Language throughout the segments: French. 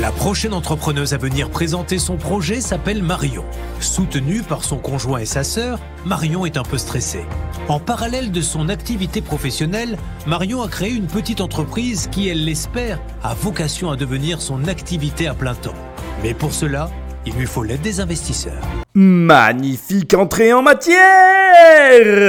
La prochaine entrepreneuse à venir présenter son projet s'appelle Marion. Soutenue par son conjoint et sa sœur, Marion est un peu stressée. En parallèle de son activité professionnelle, Marion a créé une petite entreprise qui, elle l'espère, a vocation à devenir son activité à plein temps. Mais pour cela, il lui faut l'aide des investisseurs. Magnifique entrée en matière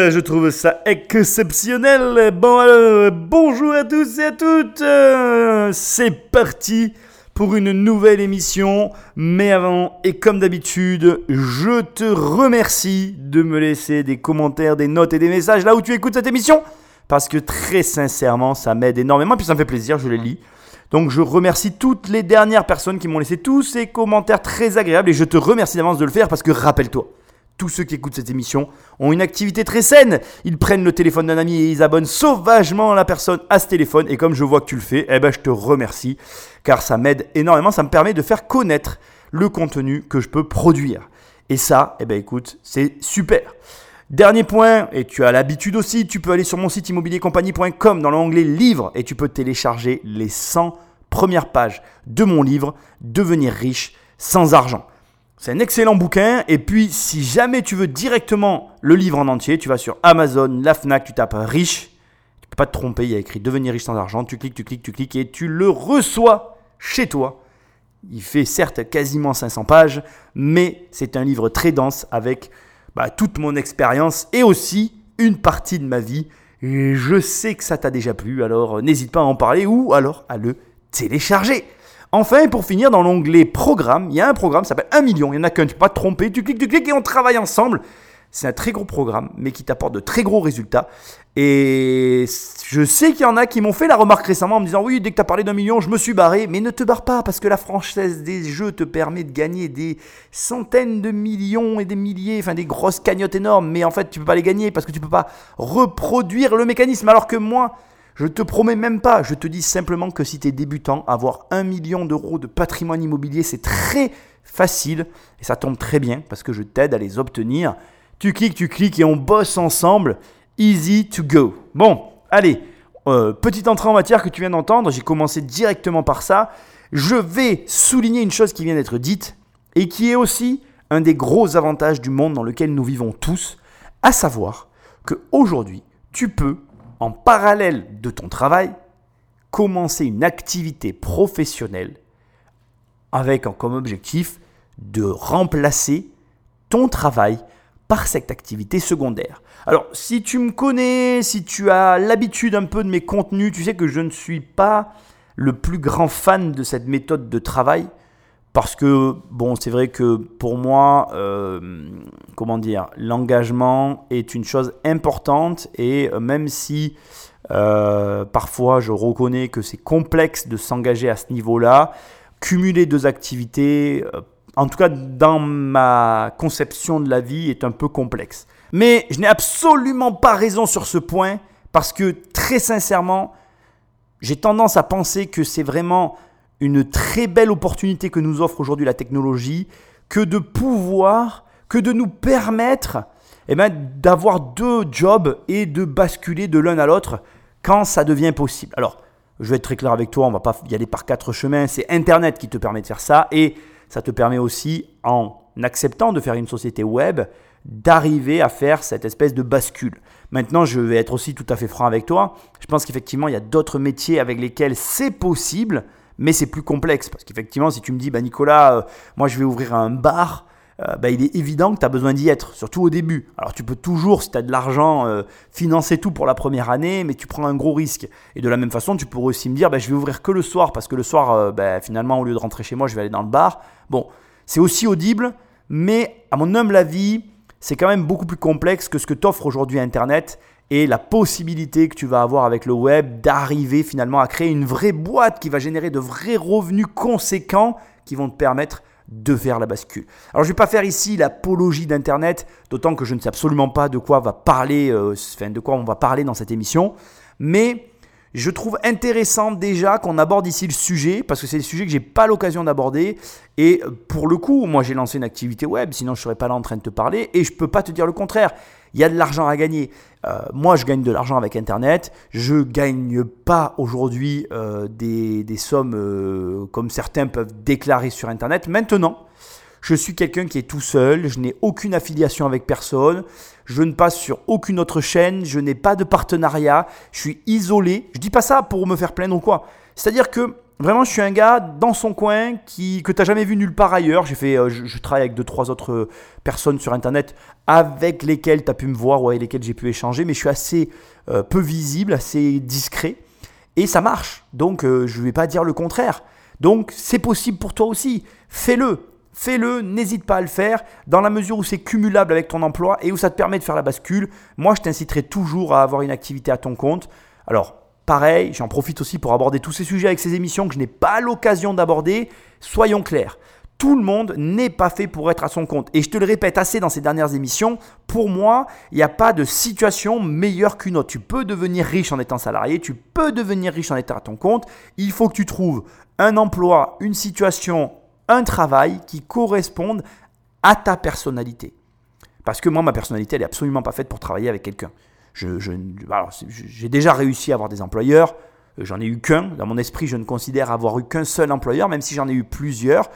Je trouve ça exceptionnel. Bon alors, bonjour à tous et à toutes. Euh, C'est parti pour une nouvelle émission. Mais avant, et comme d'habitude, je te remercie de me laisser des commentaires, des notes et des messages là où tu écoutes cette émission. Parce que très sincèrement, ça m'aide énormément. Et puis ça me fait plaisir, je les lis. Donc je remercie toutes les dernières personnes qui m'ont laissé tous ces commentaires très agréables et je te remercie d'avance de le faire parce que rappelle-toi, tous ceux qui écoutent cette émission ont une activité très saine. Ils prennent le téléphone d'un ami et ils abonnent sauvagement la personne à ce téléphone et comme je vois que tu le fais, eh ben je te remercie car ça m'aide énormément, ça me permet de faire connaître le contenu que je peux produire. Et ça, eh ben écoute, c'est super. Dernier point, et tu as l'habitude aussi, tu peux aller sur mon site immobiliercompagnie.com dans l'onglet livre et tu peux télécharger les 100 premières pages de mon livre Devenir riche sans argent. C'est un excellent bouquin et puis si jamais tu veux directement le livre en entier, tu vas sur Amazon, la Fnac, tu tapes riche, tu peux pas te tromper, il y a écrit Devenir riche sans argent, tu cliques, tu cliques, tu cliques et tu le reçois chez toi. Il fait certes quasiment 500 pages, mais c'est un livre très dense avec bah, toute mon expérience et aussi une partie de ma vie. Et je sais que ça t'a déjà plu, alors n'hésite pas à en parler ou alors à le télécharger. Enfin, pour finir, dans l'onglet programme, il y a un programme qui s'appelle 1 million. Il n'y en a qu'un, tu peux pas te tromper. Tu cliques, tu cliques et on travaille ensemble. C'est un très gros programme, mais qui t'apporte de très gros résultats. Et je sais qu'il y en a qui m'ont fait la remarque récemment en me disant Oui, dès que tu as parlé d'un million, je me suis barré. Mais ne te barre pas, parce que la française des jeux te permet de gagner des centaines de millions et des milliers, enfin des grosses cagnottes énormes. Mais en fait, tu peux pas les gagner parce que tu peux pas reproduire le mécanisme. Alors que moi, je te promets même pas, je te dis simplement que si tu es débutant, avoir un million d'euros de patrimoine immobilier, c'est très facile et ça tombe très bien parce que je t'aide à les obtenir. Tu cliques, tu cliques et on bosse ensemble. Easy to go. Bon, allez, euh, petite entrée en matière que tu viens d'entendre, j'ai commencé directement par ça. Je vais souligner une chose qui vient d'être dite et qui est aussi un des gros avantages du monde dans lequel nous vivons tous, à savoir que aujourd'hui, tu peux en parallèle de ton travail, commencer une activité professionnelle avec comme objectif de remplacer ton travail par cette activité secondaire. Alors, si tu me connais, si tu as l'habitude un peu de mes contenus, tu sais que je ne suis pas le plus grand fan de cette méthode de travail. Parce que, bon, c'est vrai que pour moi, euh, comment dire, l'engagement est une chose importante et euh, même si euh, parfois je reconnais que c'est complexe de s'engager à ce niveau-là, cumuler deux activités, en tout cas dans ma conception de la vie, est un peu complexe. Mais je n'ai absolument pas raison sur ce point parce que très sincèrement, j'ai tendance à penser que c'est vraiment une très belle opportunité que nous offre aujourd'hui la technologie que de pouvoir, que de nous permettre eh ben, d'avoir deux jobs et de basculer de l'un à l'autre quand ça devient possible. Alors, je vais être très clair avec toi, on va pas y aller par quatre chemins, c'est Internet qui te permet de faire ça et ça te permet aussi, en acceptant de faire une société web, d'arriver à faire cette espèce de bascule. Maintenant, je vais être aussi tout à fait franc avec toi. Je pense qu'effectivement, il y a d'autres métiers avec lesquels c'est possible, mais c'est plus complexe. Parce qu'effectivement, si tu me dis, bah Nicolas, euh, moi je vais ouvrir un bar, euh, bah, il est évident que tu as besoin d'y être, surtout au début. Alors tu peux toujours, si tu as de l'argent, euh, financer tout pour la première année, mais tu prends un gros risque. Et de la même façon, tu pourrais aussi me dire, bah, je vais ouvrir que le soir, parce que le soir, bah, finalement, au lieu de rentrer chez moi, je vais aller dans le bar. Bon, c'est aussi audible, mais à mon humble avis, c'est quand même beaucoup plus complexe que ce que t'offre aujourd'hui Internet et la possibilité que tu vas avoir avec le web d'arriver finalement à créer une vraie boîte qui va générer de vrais revenus conséquents qui vont te permettre de faire la bascule. Alors je ne vais pas faire ici l'apologie d'Internet, d'autant que je ne sais absolument pas euh, de quoi on va parler dans cette émission, mais je trouve intéressant déjà qu'on aborde ici le sujet, parce que c'est des sujets que j'ai pas l'occasion d'aborder. Et pour le coup, moi j'ai lancé une activité web, sinon je serais pas là en train de te parler, et je peux pas te dire le contraire. Il y a de l'argent à gagner. Euh, moi, je gagne de l'argent avec Internet. Je gagne pas aujourd'hui euh, des, des, sommes euh, comme certains peuvent déclarer sur Internet. Maintenant, je suis quelqu'un qui est tout seul. Je n'ai aucune affiliation avec personne. Je ne passe sur aucune autre chaîne. Je n'ai pas de partenariat. Je suis isolé. Je dis pas ça pour me faire plaindre ou quoi. C'est-à-dire que Vraiment, je suis un gars dans son coin qui, que tu n'as jamais vu nulle part ailleurs. J'ai fait, euh, je, travaille avec deux, trois autres euh, personnes sur Internet avec lesquelles tu as pu me voir ou avec lesquelles j'ai pu échanger, mais je suis assez euh, peu visible, assez discret. Et ça marche. Donc, je ne vais pas dire le contraire. Donc, c'est possible pour toi aussi. Fais-le. Fais-le, n'hésite pas à le faire, dans la mesure où c'est cumulable avec ton emploi et où ça te permet de faire la bascule. Moi, je t'inciterai toujours à avoir une activité à ton compte. Alors, Pareil, j'en profite aussi pour aborder tous ces sujets avec ces émissions que je n'ai pas l'occasion d'aborder. Soyons clairs, tout le monde n'est pas fait pour être à son compte. Et je te le répète assez dans ces dernières émissions, pour moi, il n'y a pas de situation meilleure qu'une autre. Tu peux devenir riche en étant salarié, tu peux devenir riche en étant à ton compte. Il faut que tu trouves un emploi, une situation, un travail qui correspondent à ta personnalité. Parce que moi, ma personnalité, elle n'est absolument pas faite pour travailler avec quelqu'un. J'ai déjà réussi à avoir des employeurs, euh, j'en ai eu qu'un. Dans mon esprit, je ne considère avoir eu qu'un seul employeur, même si j'en ai eu plusieurs.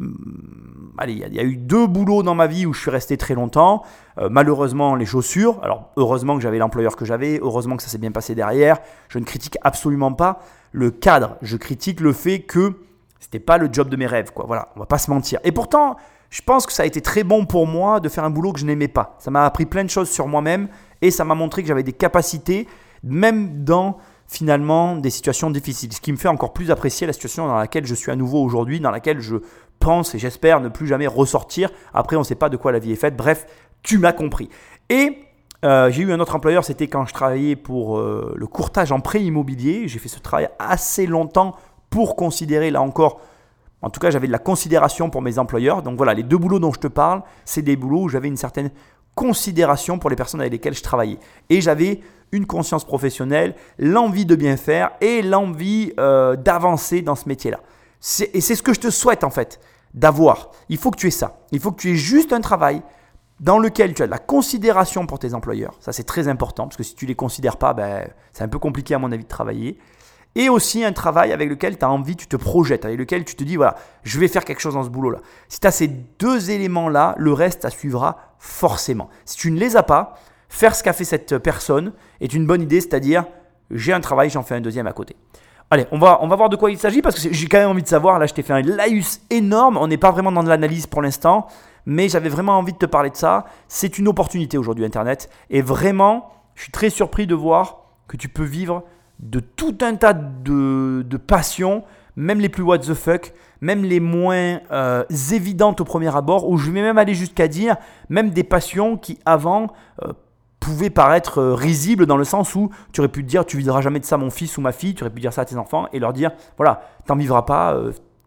Hum, allez, il y, a eu deux boulots dans ma vie où je suis resté très longtemps. Euh, malheureusement, les chaussures. Alors, heureusement que j'avais l'employeur que j'avais. Heureusement que ça s'est bien passé derrière. Je ne critique absolument pas le cadre. Je critique le fait que c'était pas le job de mes rêves. Quoi. Voilà, on va pas se mentir. Et pourtant, je pense que ça a été très bon pour moi de faire un boulot que je n'aimais pas. Ça m'a appris plein de choses sur moi-même et ça m'a montré que j'avais des capacités, même dans finalement des situations difficiles. Ce qui me fait encore plus apprécier la situation dans laquelle je suis à nouveau aujourd'hui, dans laquelle je pense et j'espère ne plus jamais ressortir. Après, on ne sait pas de quoi la vie est faite. Bref, tu m'as compris. Et euh, j'ai eu un autre employeur, c'était quand je travaillais pour euh, le courtage en prêt immobilier. J'ai fait ce travail assez longtemps pour considérer, là encore, en tout cas, j'avais de la considération pour mes employeurs. Donc voilà, les deux boulots dont je te parle, c'est des boulots où j'avais une certaine considération pour les personnes avec lesquelles je travaillais. Et j'avais une conscience professionnelle, l'envie de bien faire et l'envie euh, d'avancer dans ce métier-là. Et c'est ce que je te souhaite en fait, d'avoir. Il faut que tu aies ça. Il faut que tu aies juste un travail dans lequel tu as de la considération pour tes employeurs. Ça c'est très important parce que si tu ne les considères pas, ben, c'est un peu compliqué à mon avis de travailler et aussi un travail avec lequel tu as envie, tu te projettes, avec lequel tu te dis, voilà, je vais faire quelque chose dans ce boulot-là. Si tu as ces deux éléments-là, le reste, ça suivra forcément. Si tu ne les as pas, faire ce qu'a fait cette personne est une bonne idée, c'est-à-dire, j'ai un travail, j'en fais un deuxième à côté. Allez, on va, on va voir de quoi il s'agit parce que j'ai quand même envie de savoir. Là, je t'ai fait un laïus énorme. On n'est pas vraiment dans de l'analyse pour l'instant, mais j'avais vraiment envie de te parler de ça. C'est une opportunité aujourd'hui, Internet. Et vraiment, je suis très surpris de voir que tu peux vivre de tout un tas de, passions, même les plus what the fuck, même les moins euh, évidentes au premier abord, où je vais même aller jusqu'à dire, même des passions qui avant euh, pouvaient paraître euh, risibles dans le sens où tu aurais pu te dire tu vivras jamais de ça mon fils ou ma fille, tu aurais pu dire ça à tes enfants et leur dire voilà, t'en vivras pas,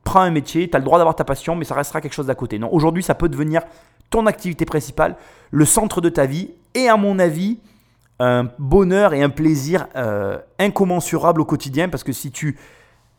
prends un métier, tu as le droit d'avoir ta passion, mais ça restera quelque chose d'à côté. Non, aujourd'hui ça peut devenir ton activité principale, le centre de ta vie et à mon avis, un bonheur et un plaisir euh, incommensurable au quotidien parce que si tu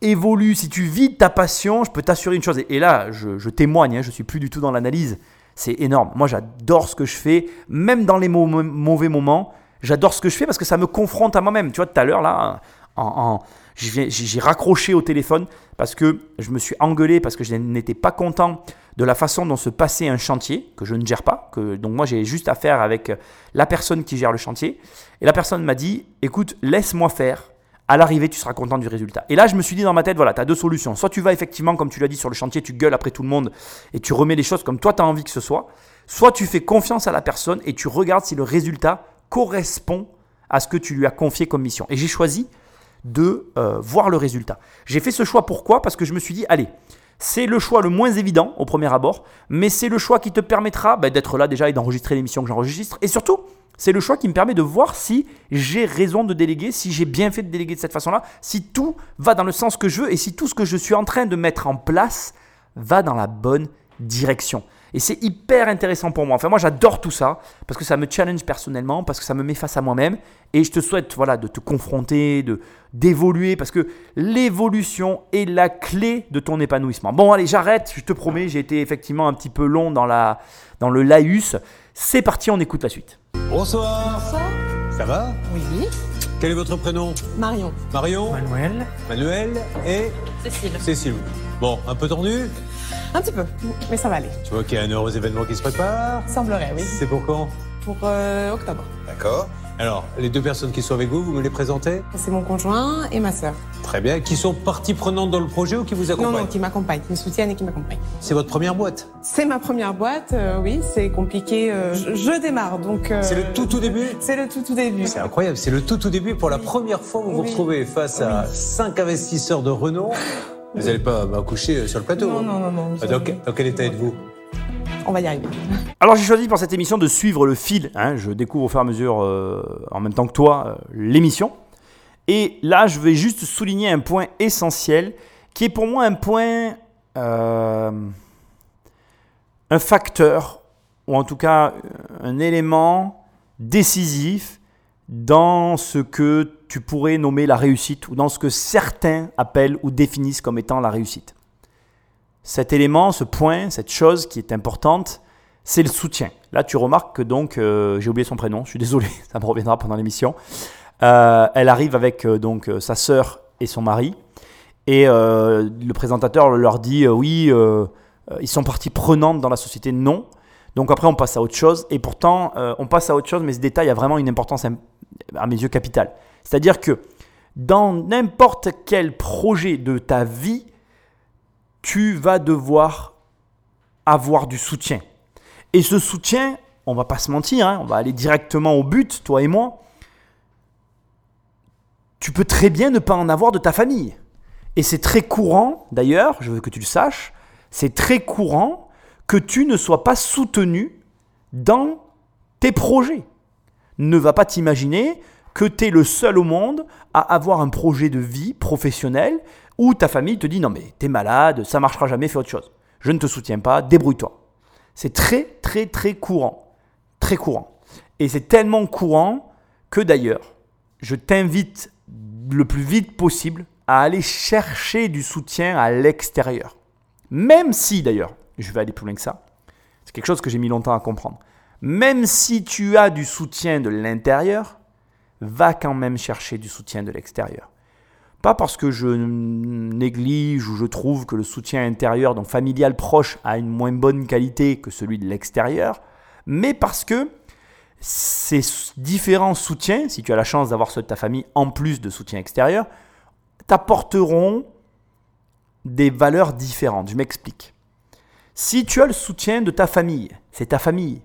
évolues, si tu vis ta passion, je peux t'assurer une chose, et, là je, témoigne, hein, je suis plus du tout dans l'analyse, c'est énorme. Moi j'adore ce que je fais, même dans les mauvais moments, j'adore ce que je fais parce que ça me confronte à moi-même. Tu vois, tout à l'heure là, en j'ai raccroché au téléphone parce que je me suis engueulé, parce que je n'étais pas content de la façon dont se passait un chantier, que je ne gère pas. Que, donc moi, j'ai juste affaire avec la personne qui gère le chantier. Et la personne m'a dit, écoute, laisse-moi faire. À l'arrivée, tu seras content du résultat. Et là, je me suis dit dans ma tête, voilà, tu as deux solutions. Soit tu vas effectivement, comme tu l'as dit sur le chantier, tu gueules après tout le monde et tu remets les choses comme toi, tu as envie que ce soit. Soit tu fais confiance à la personne et tu regardes si le résultat correspond à ce que tu lui as confié comme mission. Et j'ai choisi de euh, voir le résultat. J'ai fait ce choix pourquoi? Parce que je me suis dit, allez, c'est le choix le moins évident au premier abord, mais c'est le choix qui te permettra bah, d'être là déjà et d'enregistrer l'émission que j'enregistre. Et surtout, c'est le choix qui me permet de voir si j'ai raison de déléguer, si j'ai bien fait de déléguer de cette façon-là, si tout va dans le sens que je veux et si tout ce que je suis en train de mettre en place va dans la bonne direction. Et c'est hyper intéressant pour moi. Enfin, moi, j'adore tout ça parce que ça me challenge personnellement, parce que ça me met face à moi-même. Et je te souhaite voilà, de te confronter, de, d'évoluer parce que l'évolution est la clé de ton épanouissement. Bon, allez, j'arrête. Je te promets, j'ai été effectivement un petit peu long dans, la, dans le laïus. C'est parti, on écoute la suite. Bonsoir. Ça va? Oui. Quel est votre prénom? Marion. Marion? Manuel. Manuel et Cécile. Cécile. Bon, un peu tendu Un petit peu, mais ça va aller. Tu vois qu'il y a un heureux événement qui se prépare Semblerait, oui. C'est pour quand? Pour euh, octobre. D'accord. Alors, les deux personnes qui sont avec vous, vous me les présentez? C'est mon conjoint et ma sœur. Très bien. Qui sont partie prenante dans le projet ou qui vous Non, accompagnent? Non, qui m'accompagnent, qui me soutiennent et qui m'accompagnent. C'est votre première boîte? C'est ma première boîte, euh, oui, c'est compliqué. euh, je, je démarre, donc... euh, C'est le tout tout début? C'est le tout tout début. C'est incroyable, c'est le tout tout début. Pour la première fois, vous vous retrouvez face à cinq investisseurs de renom. Vous n'allez pas m'accoucher sur le plateau Non, hein non, non, non. Ah, Dans, quel- dans quel état êtes-vous? On va y arriver. Alors j'ai choisi pour cette émission de suivre le fil. hein, je découvre au fur et à mesure, euh, en même temps que toi, euh, l'émission. Et là, je vais juste souligner un point essentiel, qui est pour moi un point, euh, un facteur, ou en tout cas un élément décisif dans ce que tu pourrais nommer la réussite, ou dans ce que certains appellent ou définissent comme étant la réussite. Cet élément, ce point, cette chose qui est importante, c'est le soutien. Là, tu remarques que donc, euh, j'ai oublié son prénom, je suis désolé, ça me reviendra pendant l'émission. Euh, elle arrive avec euh, donc sa sœur et son mari, et le présentateur leur dit oui, ils sont partie prenante dans la société. Non. Donc après, on passe à autre chose, et pourtant, on passe à autre chose, mais ce détail a vraiment une importance im- à mes yeux capitale. C'est-à-dire que dans n'importe quel projet de ta vie, tu vas devoir avoir du soutien. Et ce soutien, on va pas se mentir, hein, on va aller directement au but, toi et moi. Tu peux très bien ne pas en avoir de ta famille. Et c'est très courant, d'ailleurs, je veux que tu le saches, c'est très courant que tu ne sois pas soutenu dans tes projets. Ne va pas t'imaginer que tu es le seul au monde à avoir un projet de vie professionnel où ta famille te dit non mais t'es malade, ça marchera jamais, fais autre chose. Je ne te soutiens pas, débrouille-toi. C'est très très très courant. Très courant. Et c'est tellement courant que d'ailleurs, je t'invite le plus vite possible à aller chercher du soutien à l'extérieur. Même si d'ailleurs, je vais aller plus loin que ça, c'est quelque chose que j'ai mis longtemps à comprendre. Même si tu as du soutien de l'intérieur, va quand même chercher du soutien de l'extérieur. Pas parce que je néglige ou je trouve que le soutien intérieur, donc familial proche, a une moins bonne qualité que celui de l'extérieur, mais parce que ces différents soutiens, si tu as la chance d'avoir ceux de ta famille en plus de soutien extérieur, t'apporteront des valeurs différentes. Je m'explique. Si tu as le soutien de ta famille, c'est ta famille.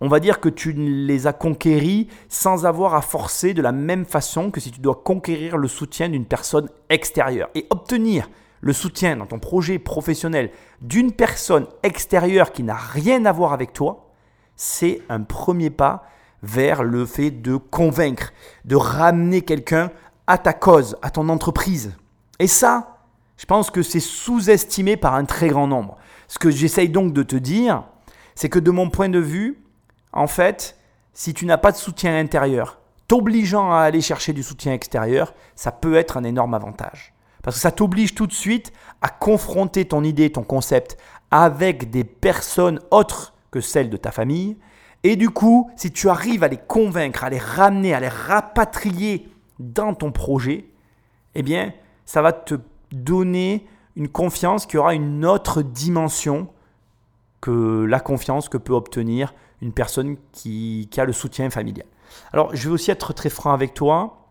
On va dire que tu les as conquéris sans avoir à forcer de la même façon que si tu dois conquérir le soutien d'une personne extérieure. Et obtenir le soutien dans ton projet professionnel d'une personne extérieure qui n'a rien à voir avec toi, c'est un premier pas vers le fait de convaincre, de ramener quelqu'un à ta cause, à ton entreprise. Et ça, je pense que c'est sous-estimé par un très grand nombre. Ce que j'essaye donc de te dire, c'est que de mon point de vue, en fait, si tu n'as pas de soutien intérieur, t'obligeant à aller chercher du soutien extérieur, ça peut être un énorme avantage. Parce que ça t'oblige tout de suite à confronter ton idée, ton concept avec des personnes autres que celles de ta famille. Et du coup, si tu arrives à les convaincre, à les ramener, à les rapatrier dans ton projet, eh bien, ça va te donner une confiance qui aura une autre dimension que la confiance que peut obtenir une personne qui, a le soutien familial. Alors, je vais aussi être très franc avec toi.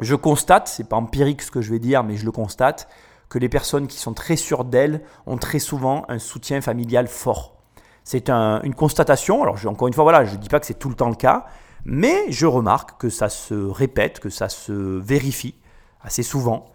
Je constate, c'est pas empirique ce que je vais dire, mais je le constate, que les personnes qui sont très sûres d'elles ont très souvent un soutien familial fort. C'est un- une constatation. Alors, encore une fois, voilà, je ne dis pas que c'est tout le temps le cas, mais je remarque que ça se répète, que ça se vérifie assez souvent.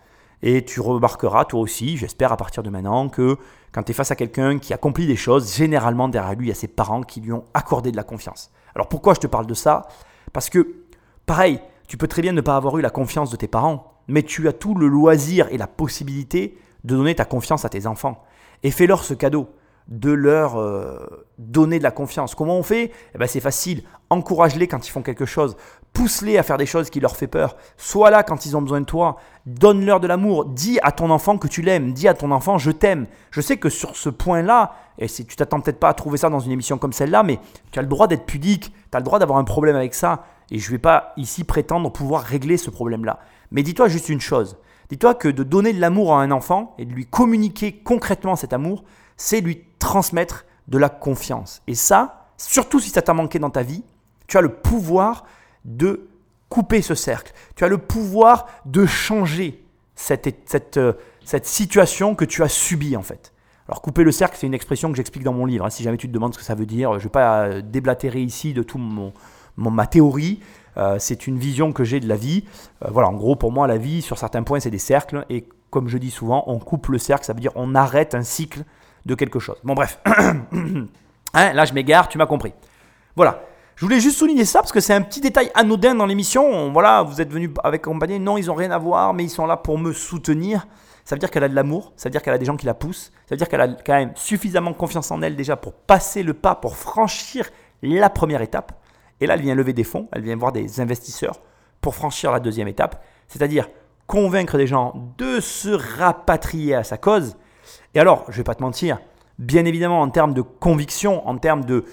Et tu remarqueras toi aussi, j'espère à partir de maintenant, que quand tu es face à quelqu'un qui accomplit des choses, généralement derrière lui, il y a ses parents qui lui ont accordé de la confiance. Alors pourquoi je te parle de ça? Parce que, pareil, tu peux très bien ne pas avoir eu la confiance de tes parents, mais tu as tout le loisir et la possibilité de donner ta confiance à tes enfants. Et fais-leur ce cadeau de leur euh, donner de la confiance. Comment on fait? Eh ben, C'est facile. Encourage-les quand ils font quelque chose. Pousse-les à faire des choses qui leur font peur. Sois là quand ils ont besoin de toi. Donne-leur de l'amour. Dis à ton enfant que tu l'aimes. Dis à ton enfant je t'aime. Je sais que sur ce point-là, et si tu t'attends peut-être pas à trouver ça dans une émission comme celle-là, mais tu as le droit d'être pudique. Tu as le droit d'avoir un problème avec ça. Et je ne vais pas ici prétendre pouvoir régler ce problème-là. Mais dis-toi juste une chose. Dis-toi que de donner de l'amour à un enfant et de lui communiquer concrètement cet amour, c'est lui transmettre de la confiance. Et ça, surtout si ça t'a manqué dans ta vie, tu as le pouvoir de couper ce cercle. Tu as le pouvoir de changer cette, cette, euh, cette situation que tu as subie en fait. Alors couper le cercle, c'est une expression que j'explique dans mon livre. Hein. Si jamais tu te demandes ce que ça veut dire, je ne vais pas euh, déblatérer ici de tout mon, ma théorie. Euh, c'est une vision que j'ai de la vie. voilà, en gros, pour moi, la vie, sur certains points, c'est des cercles. Et comme je dis souvent, on coupe le cercle, ça veut dire on arrête un cycle de quelque chose. Bon, bref. hein, là, je m'égare, tu m'as compris. Voilà. Je voulais juste souligner ça parce que c'est un petit détail anodin dans l'émission. Voilà, vous êtes venu avec compagnie. Non, ils n'ont rien à voir, mais ils sont là pour me soutenir. Ça veut dire qu'elle a de l'amour, ça veut dire qu'elle a des gens qui la poussent, ça veut dire qu'elle a quand même suffisamment confiance en elle déjà pour passer le pas, pour franchir la première étape. Et là, elle vient lever des fonds, elle vient voir des investisseurs pour franchir la deuxième étape, c'est-à-dire convaincre des gens de se rapatrier à sa cause. Et alors, je ne vais pas te mentir, bien évidemment en termes de conviction, en termes de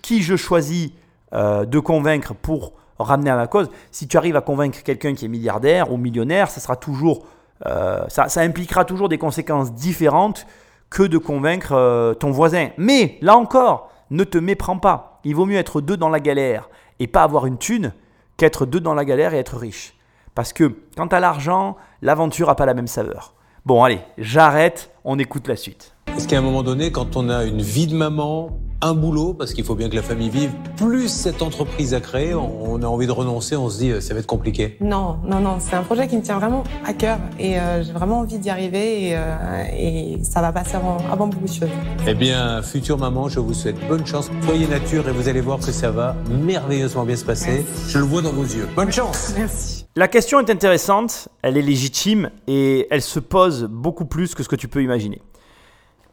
qui je choisis euh, de convaincre pour ramener à ma cause. Si tu arrives à convaincre quelqu'un qui est milliardaire ou millionnaire, ça sera toujours, euh, ça, impliquera toujours des conséquences différentes que de convaincre euh, ton voisin. Mais là encore, ne te méprends pas. Il vaut mieux être deux dans la galère et pas avoir une thune qu'être deux dans la galère et être riche. Parce que quant à l'argent, l'aventure n'a pas la même saveur. Bon, allez, j'arrête, on écoute la suite. Est-ce qu'à un moment donné, quand on a une vie de maman, un boulot, parce qu'il faut bien que la famille vive, plus cette entreprise à créer, on a envie de renoncer, on se dit euh, ça va être compliqué Non, non, non, c'est un projet qui me tient vraiment à cœur et euh, j'ai vraiment envie d'y arriver et, euh, et, ça va passer avant, avant beaucoup de choses. Eh bien, future maman, je vous souhaite bonne chance. Soyez nature et vous allez voir que ça va merveilleusement bien se passer. Je le vois dans vos yeux. Bonne chance Merci. La question est intéressante, elle est légitime et elle se pose beaucoup plus que ce que tu peux imaginer.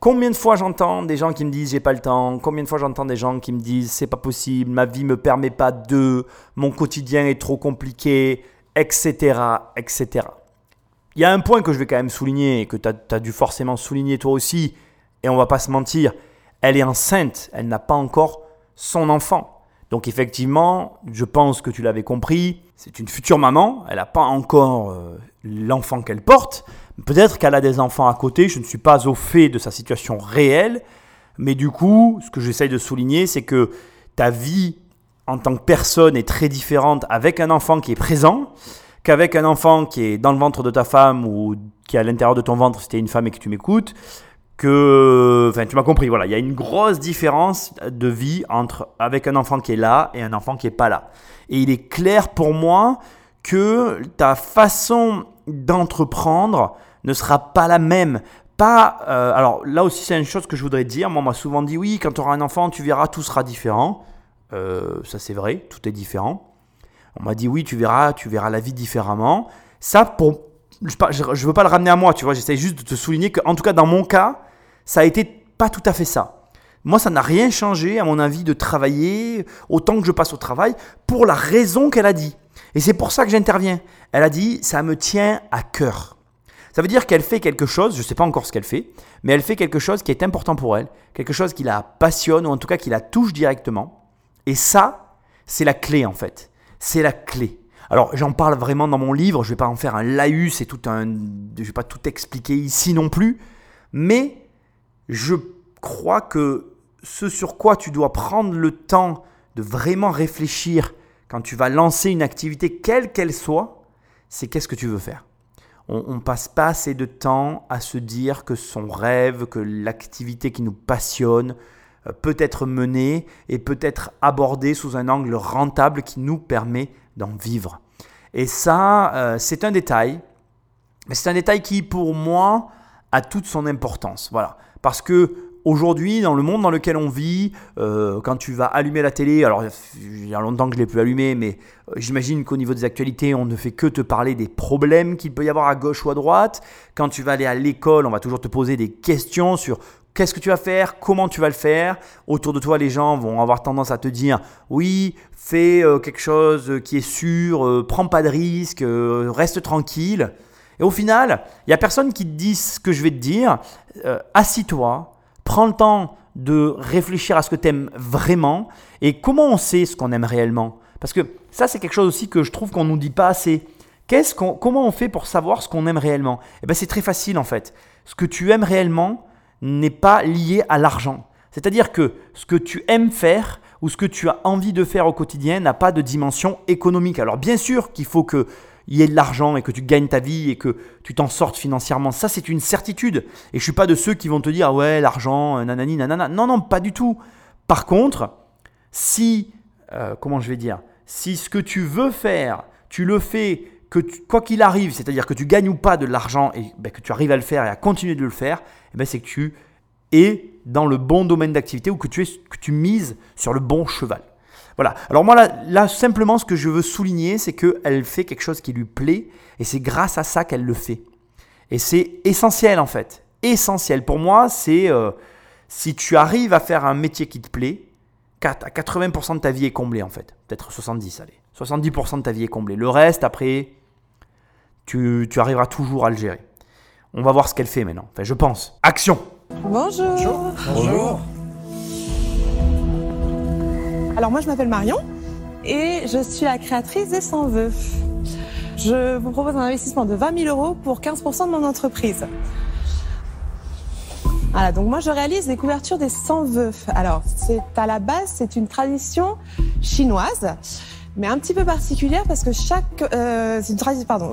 Combien de fois j'entends des gens qui me disent j'ai pas le temps, combien de fois j'entends des gens qui me disent c'est pas possible, ma vie me permet pas de, mon quotidien est trop compliqué, etc., etc. Il y a un point que je vais quand même souligner et que tu as, dû forcément souligner toi aussi, et on va pas se mentir, elle est enceinte, elle n'a pas encore son enfant. Donc effectivement, je pense que tu l'avais compris, c'est une future maman, elle n'a pas encore euh, l'enfant qu'elle porte, Peut-être qu'elle a des enfants à côté, je ne suis pas au fait de sa situation réelle, mais du coup, ce que j'essaye de souligner, c'est que ta vie en tant que personne est très différente avec un enfant qui est présent qu'avec un enfant qui est dans le ventre de ta femme ou qui est à l'intérieur de ton ventre si tu es une femme et que tu m'écoutes. Que, enfin, tu m'as compris, voilà, il y a une grosse différence de vie entre avec un enfant qui est là et un enfant qui est pas là. Et il est clair pour moi que ta façon d'entreprendre ne sera pas la même. Pas, euh, alors là aussi c'est une chose que je voudrais dire. Moi on m'a souvent dit oui, quand tu auras un enfant, tu verras, tout sera différent. Euh, ça c'est vrai, tout est différent. On m'a dit oui, tu verras, tu verras la vie différemment. Ça, pour, je ne veux pas le ramener à moi, tu vois. J'essaie juste de te souligner qu'en tout cas dans mon cas, ça a été pas tout à fait ça. Moi, ça n'a rien changé à mon avis de travailler autant que je passe au travail pour la raison qu'elle a dit. Et c'est pour ça que j'interviens. Elle a dit, ça me tient à cœur. Ça veut dire qu'elle fait quelque chose, je ne sais pas encore ce qu'elle fait, mais elle fait quelque chose qui est important pour elle, quelque chose qui la passionne ou en tout cas qui la touche directement. Et ça, c'est la clé en fait. C'est la clé. Alors j'en parle vraiment dans mon livre, je ne vais pas en faire un laïus et tout un... Je vais pas tout expliquer ici non plus, mais je crois que ce sur quoi tu dois prendre le temps de vraiment réfléchir quand tu vas lancer une activité, quelle qu'elle soit, c'est qu'est-ce que tu veux faire? On ne passe pas assez de temps à se dire que son rêve, que l'activité qui nous passionne euh, peut être menée et peut être abordée sous un angle rentable qui nous permet d'en vivre. Et ça, euh, c'est un détail, mais c'est un détail qui, pour moi, a toute son importance. Voilà. Parce que aujourd'hui, dans le monde dans lequel on vit, euh, quand tu vas allumer la télé, alors il y a longtemps que je l'ai plus allumé, mais euh, j'imagine qu'au niveau des actualités, on ne fait que te parler des problèmes qu'il peut y avoir à gauche ou à droite. Quand tu vas aller à l'école, on va toujours te poser des questions sur qu'est-ce que tu vas faire, comment tu vas le faire. Autour de toi, les gens vont avoir tendance à te dire oui, fais euh, quelque chose qui est sûr, prends pas de risques, reste tranquille. Et au final, il n'y a personne qui te dit ce que je vais te dire. Assis-toi, Prends le temps de réfléchir à ce que tu aimes vraiment et comment on sait ce qu'on aime réellement. Parce que ça, c'est quelque chose aussi que je trouve qu'on ne nous dit pas assez. Qu'est-ce qu'on, comment on fait pour savoir ce qu'on aime réellement? Eh ben, c'est très facile en fait. Ce que tu aimes réellement n'est pas lié à l'argent. C'est-à-dire que ce que tu aimes faire ou ce que tu as envie de faire au quotidien n'a pas de dimension économique. Alors bien sûr qu'il faut que y ait de l'argent et que tu gagnes ta vie et que tu t'en sortes financièrement. Ça, c'est une certitude. Et je suis pas de ceux qui vont te dire, ouais, l'argent, euh, nanani, nanana. Non, non, pas du tout. Par contre, si, euh, comment je vais dire, si ce que tu veux faire, tu le fais que quoi qu'il arrive, c'est-à-dire que tu gagnes ou pas de l'argent et ben, que tu arrives à le faire et à continuer de le faire, eh ben, c'est que tu es dans le bon domaine d'activité ou que tu, es, que tu mises sur le bon cheval. Voilà. Alors moi, là, simplement, ce que je veux souligner, c'est qu'elle fait quelque chose qui lui plaît, et c'est grâce à ça qu'elle le fait. Et c'est essentiel, en fait. Essentiel. Pour moi, c'est euh, si tu arrives à faire un métier qui te plaît, à 80% de ta vie est comblée, en fait. Peut-être 70, allez. 70% de ta vie est comblée. Le reste, après, tu, tu arriveras toujours à le gérer. On va voir ce qu'elle fait maintenant. Enfin, je pense. Action Bonjour. Bonjour. Bonjour. Alors moi je m'appelle Marion et je suis la créatrice des 100 vœux. Je vous propose un investissement de 20 000 euros pour 15% de mon entreprise. Voilà, donc moi je réalise les couvertures des 100 vœux. Alors c'est à la base c'est une tradition chinoise, mais un petit peu particulière parce que chaque euh, c'est une tradition pardon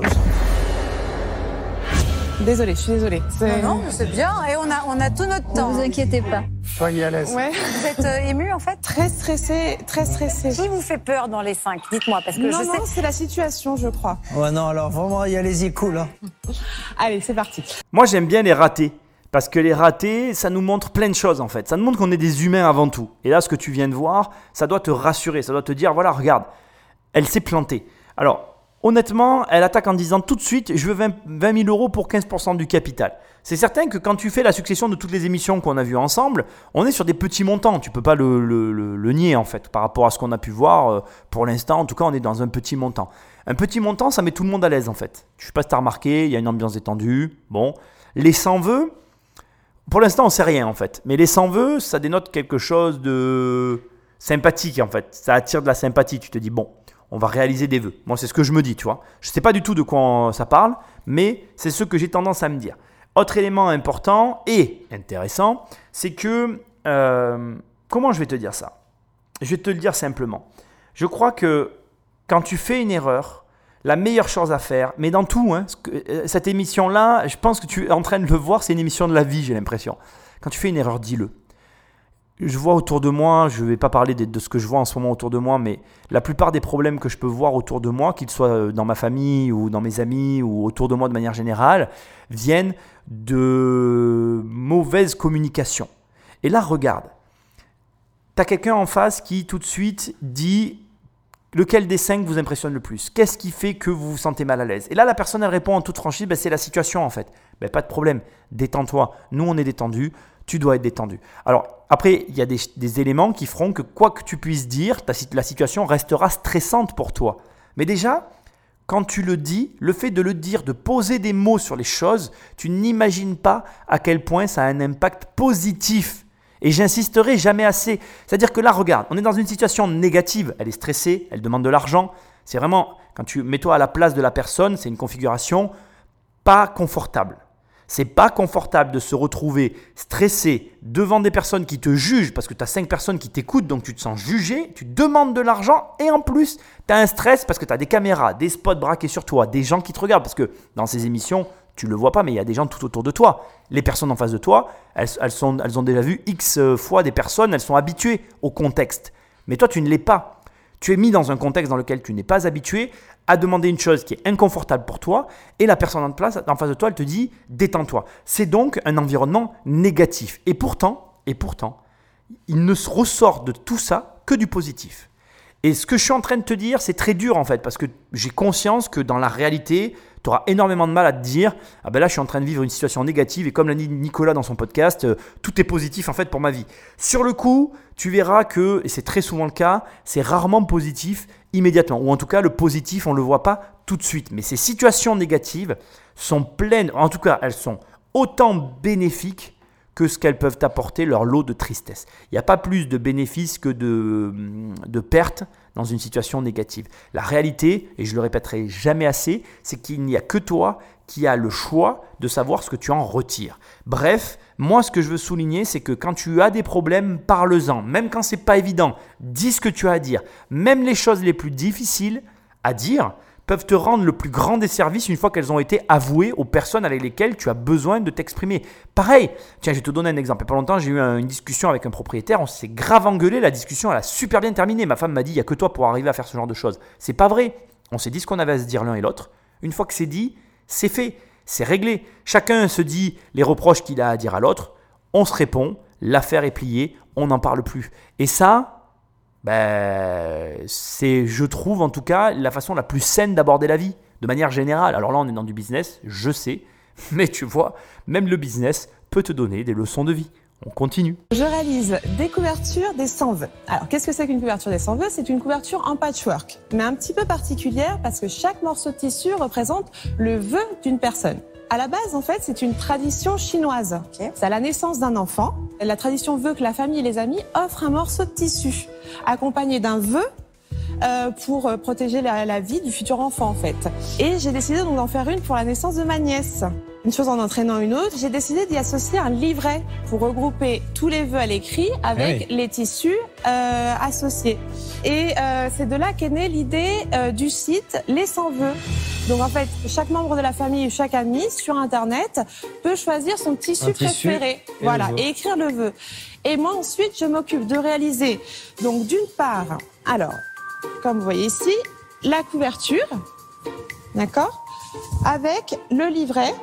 Désolée, je suis désolée. Non, non, c'est bien. Et on a, on a tout notre temps. Ne vous inquiétez pas. Soyez à l'aise. Ouais. Vous êtes euh, ému en fait? Très stressée, très stressée. Qui vous fait peur dans les cinq? Dites-moi, parce que non, je non, sais. c'est la situation, je crois. Ouais, non, alors vraiment, y allez-y, cool. Hein. Allez, c'est parti. Moi, j'aime bien les ratés. Parce que les ratés, ça nous montre plein de choses en fait. Ça nous montre qu'on est des humains avant tout. Et là, ce que tu viens de voir, ça doit te rassurer. Ça doit te dire, voilà, regarde, elle s'est plantée. Alors, honnêtement, elle attaque en disant tout de suite, je veux 20, 000 euros pour 15% du capital. C'est certain que quand tu fais la succession de toutes les émissions qu'on a vues ensemble, on est sur des petits montants. Tu peux pas le, nier en fait par rapport à ce qu'on a pu voir euh, pour l'instant. En tout cas, on est dans un petit montant. Un petit montant, ça met tout le monde à l'aise en fait. Je sais pas si tu as remarqué, il y a une ambiance détendue. Bon, les 100 vœux, pour l'instant, on sait rien en fait. Mais les 100 vœux, ça dénote quelque chose de sympathique en fait. Ça attire de la sympathie. Tu te dis, bon, on va réaliser des vœux. Moi, c'est ce que je me dis, tu vois. Je ne sais pas du tout de quoi ça parle, mais c'est ce que j'ai tendance à me dire. Autre élément important et intéressant, c'est que... Euh, comment je vais te dire ça? Je vais te le dire simplement. Je crois que quand tu fais une erreur, la meilleure chose à faire, mais dans tout, hein, euh, cette émission-là, je pense que tu es en train de le voir, c'est une émission de la vie, j'ai l'impression. Quand tu fais une erreur, dis-le je vois autour de moi, je ne vais pas parler de, ce que je vois en ce moment autour de moi, mais la plupart des problèmes que je peux voir autour de moi, qu'ils soient euh, dans ma famille ou dans mes amis ou autour de moi de manière générale, viennent de mauvaise communication. Et là, regarde, tu as quelqu'un en face qui tout de suite dit lequel des cinq vous impressionne le plus? Qu'est-ce qui fait que vous vous sentez mal à l'aise? Et là, la personne, elle répond en toute franchise, ben, c'est la situation en fait. Ben, pas de problème, détends-toi. Nous, on est détendu tu dois être détendu. Alors, après, il y a des, éléments qui feront que quoi que tu puisses dire, la situation restera stressante pour toi. Mais déjà, quand tu le dis, le fait de le dire, de poser des mots sur les choses, tu n'imagines pas à quel point ça a un impact positif. Et j'insisterai jamais assez. C'est-à-dire que là, regarde, on est dans une situation négative. Elle est stressée, elle demande de l'argent. C'est vraiment, quand tu mets-toi à la place de la personne, c'est une configuration pas confortable. C'est pas confortable de se retrouver stressé devant des personnes qui te jugent parce que tu as cinq personnes qui t'écoutent, donc tu te sens jugé, tu demandes de l'argent et en plus, tu as un stress parce que tu as des caméras, des spots braqués sur toi, des gens qui te regardent parce que dans ces émissions, tu le vois pas, mais il y a des gens tout autour de toi. Les personnes en face de toi, elles, sont, elles ont déjà vu X fois des personnes, elles sont habituées au contexte. Mais toi, tu ne l'es pas. Tu es mis dans un contexte dans lequel tu n'es pas habitué à demander une chose qui est inconfortable pour toi et la personne en, place, en face de toi, elle te dit détends-toi. C'est donc un environnement négatif. Et pourtant, Et pourtant, il ne ressort de tout ça que du positif. Et ce que je suis en train de te dire, c'est très dur en fait, parce que j'ai conscience que dans la réalité, tu auras énormément de mal à te dire Ah ben là, je suis en train de vivre une situation négative, et comme l'a dit Nicolas dans son podcast, euh, tout est positif en fait pour ma vie. Sur le coup, tu verras que, et c'est très souvent le cas, c'est rarement positif immédiatement, ou en tout cas, le positif, on ne le voit pas tout de suite. Mais ces situations négatives sont pleines, en tout cas, elles sont autant bénéfiques que ce qu'elles peuvent apporter leur lot de tristesse. Il n'y a pas plus de bénéfices que de, de pertes dans une situation négative. La réalité, et je le répéterai jamais assez, c'est qu'il n'y a que toi qui as le choix de savoir ce que tu en retires. Bref, moi ce que je veux souligner, c'est que quand tu as des problèmes, parle-en. Même quand c'est pas évident, dis ce que tu as à dire. Même les choses les plus difficiles à dire, peuvent te rendre le plus grand des services une fois qu'elles ont été avouées aux personnes avec lesquelles tu as besoin de t'exprimer. Pareil, tiens, je vais te donner un exemple. Il n'y a pas longtemps, j'ai eu une discussion avec un propriétaire, on s'est grave engueulé, la discussion elle a super bien terminé. Ma femme m'a dit, il n'y a que toi pour arriver à faire ce genre de choses. C'est pas vrai. On s'est dit ce qu'on avait à se dire l'un et l'autre. Une fois que c'est dit, c'est fait, c'est réglé. Chacun se dit les reproches qu'il a à dire à l'autre, on se répond, l'affaire est pliée, on n'en parle plus. Et ça, ben, c'est, je trouve en tout cas, la façon la plus saine d'aborder la vie, de manière générale. Alors là, on est dans du business, je sais, mais tu vois, même le business peut te donner des leçons de vie. On continue. Je réalise des couvertures des 100 vœux. Alors, qu'est-ce que c'est qu'une couverture des 100 vœux? C'est une couverture en patchwork, mais un petit peu particulière parce que chaque morceau de tissu représente le vœu d'une personne. À la base, en fait, c'est une tradition chinoise. C'est à la naissance d'un enfant. La tradition veut que la famille et les amis offrent un morceau de tissu accompagné d'un vœu euh, pour euh, protéger la, la vie du futur enfant en fait. Et j'ai décidé donc d'en faire une pour la naissance de ma nièce. Une chose en entraînant une autre, j'ai décidé d'y associer un livret pour regrouper tous les vœux à l'écrit avec les tissus euh, associés. Et euh, c'est de là qu'est née l'idée euh, du site Les 100 vœux. Donc en fait, chaque membre de la famille, chaque ami sur Internet peut choisir son tissu, Un tissu préféré, et voilà, et écrire le vœu. Et moi ensuite, je m'occupe de réaliser donc d'une part, alors comme vous voyez ici, la couverture, d'accord, avec le livret.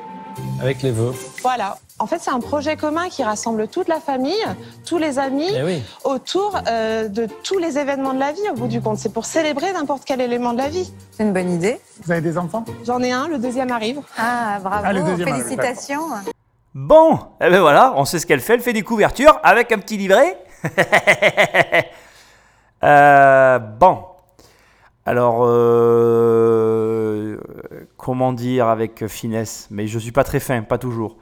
Avec les vœux. Voilà. En fait, c'est un projet commun qui rassemble toute la famille, tous les amis, Eh oui. autour euh, de tous les événements de la vie, au bout du compte. C'est pour célébrer n'importe quel élément de la vie. C'est une bonne idée. Vous avez des enfants? J'en ai un, le deuxième arrive. Ah, bravo. Ah, deuxième, ah, Félicitations. Bon, eh ben voilà, on sait ce qu'elle fait, elle fait des couvertures avec un petit livret. Euh, bon, alors, euh, comment dire avec finesse Mais je suis pas très fin, pas toujours.